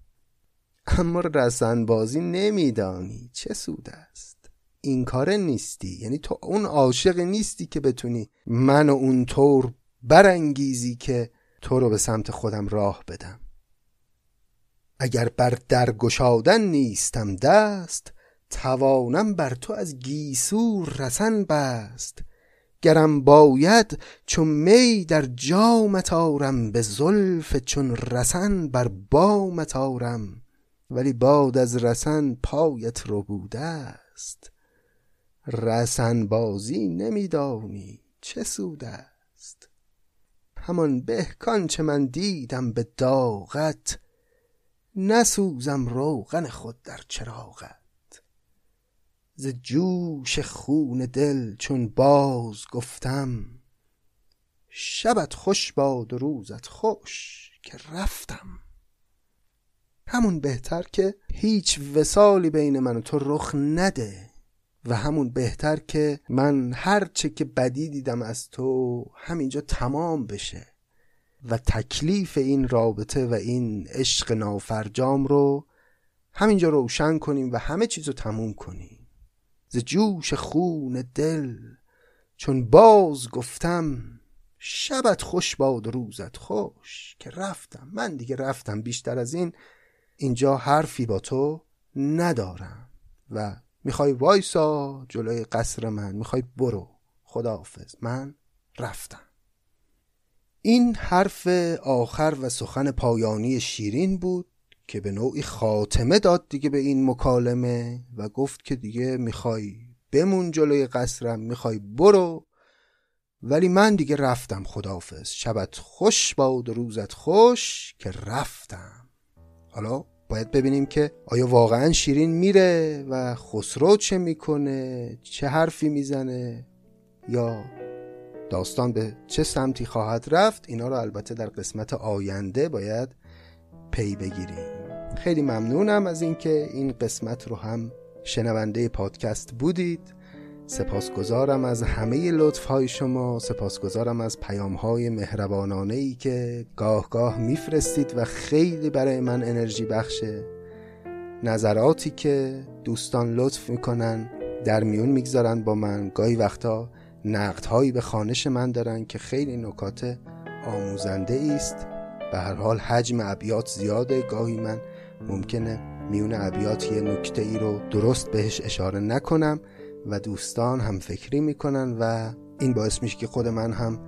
اما رسن بازی نمیدانی چه سود است. این کاره نیستی. یعنی تو اون عاشق نیستی که بتونی من و اون طور برانگیزی که تو رو به سمت خودم راه بدم. اگر بر در گشادن نیستم دست توانم بر تو از گیسو رسن بست. گرم باید چون می در جامت آرم به زلف چون رسن بر بامت آرم. ولی باد از رسن پایت رو بوده است. رسن بازی نمیدانی چه سود است. همان به چه من دیدم به داغت نسوزم روغن خود در چراغت. ز جوش خون دل چون باز گفتم شبت خوش باد و روزت خوش که رفتم. همون بهتر که هیچ وسالی بین من و تو رخ نده و همون بهتر که من هرچه که بدی دیدم از تو همینجا تمام بشه. و تکلیف این رابطه و این عشق نافرجام رو همینجا روشن کنیم و همه چیز رو تموم کنیم. ز جوش خون دل چون باز گفتم شبت خوش باد روزت خوش که رفتم. من دیگه رفتم. بیشتر از این اینجا حرفی با تو ندارم و می‌خوای وایسا جلوی قصر من. می‌خوای برو. خداحافظ. من رفتم. این حرف آخر و سخن پایانی شیرین بود که به نوعی خاتمه داد دیگه به این مکالمه و گفت که دیگه می‌خوای بمون جلوی قصرم می‌خوای برو. ولی من دیگه رفتم خدافز شبت خوش باد و روزت خوش که رفتم. حالا باید ببینیم که آیا واقعا شیرین میره و خسرو چه می‌کنه چه حرفی می‌زنه یا داستان به چه سمتی خواهد رفت اینا رو البته در قسمت آینده باید پی بگیریم. خیلی ممنونم از اینکه این قسمت رو هم شنونده پادکست بودید. سپاسگزارم از همه لطف های شما سپاسگزارم از پیام های مهربانانه ای که گاه گاه میفرستید و خیلی برای من انرژی بخشه. نظراتی که دوستان لطف می‌کنن در میون می‌گذارن با من. گاهی وقتا هایی به خانش من دارن که خیلی نکات آموزنده است. به هر حال حجم ابیات زیاده. گاهی من ممکنه میون ابیات یه نکته ای رو درست بهش اشاره نکنم و دوستان هم فکری می‌کنن و این باعث میشه که خود من هم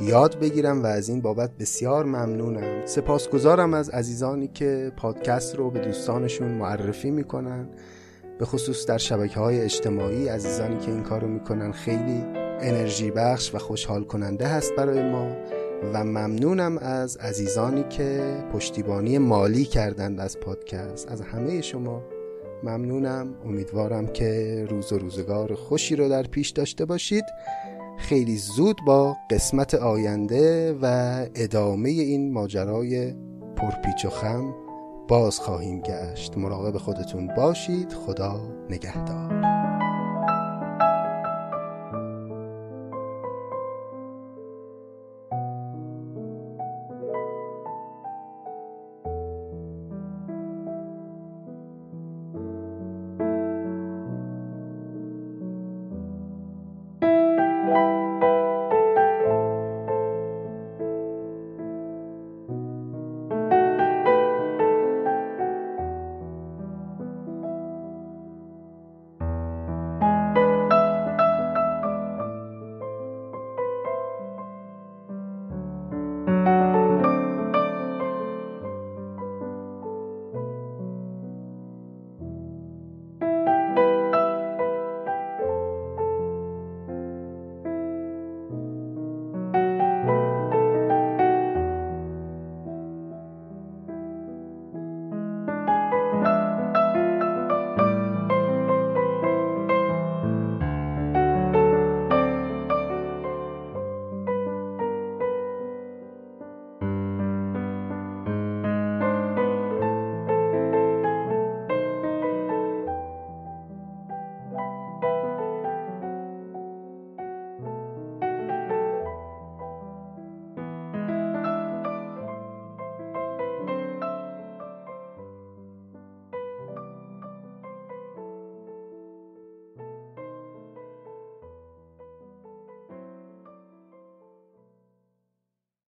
یاد بگیرم و از این بابت بسیار ممنونم. سپاسگزارم از عزیزانی که پادکست رو به دوستانشون معرفی می‌کنن. به خصوص در شبکه های اجتماعی عزیزانی که این کار رو می‌کنن خیلی انرژی بخش و خوشحال کننده هست برای ما و ممنونم از عزیزانی که پشتیبانی مالی کردند از پادکست. از همه شما ممنونم. امیدوارم که روز و روزگار خوشی رو در پیش داشته باشید. خیلی زود با قسمت آینده و ادامه این ماجرای پرپیچ و خم باز خواهیم گشت. مراقب خودتون باشید. خدا نگهدار.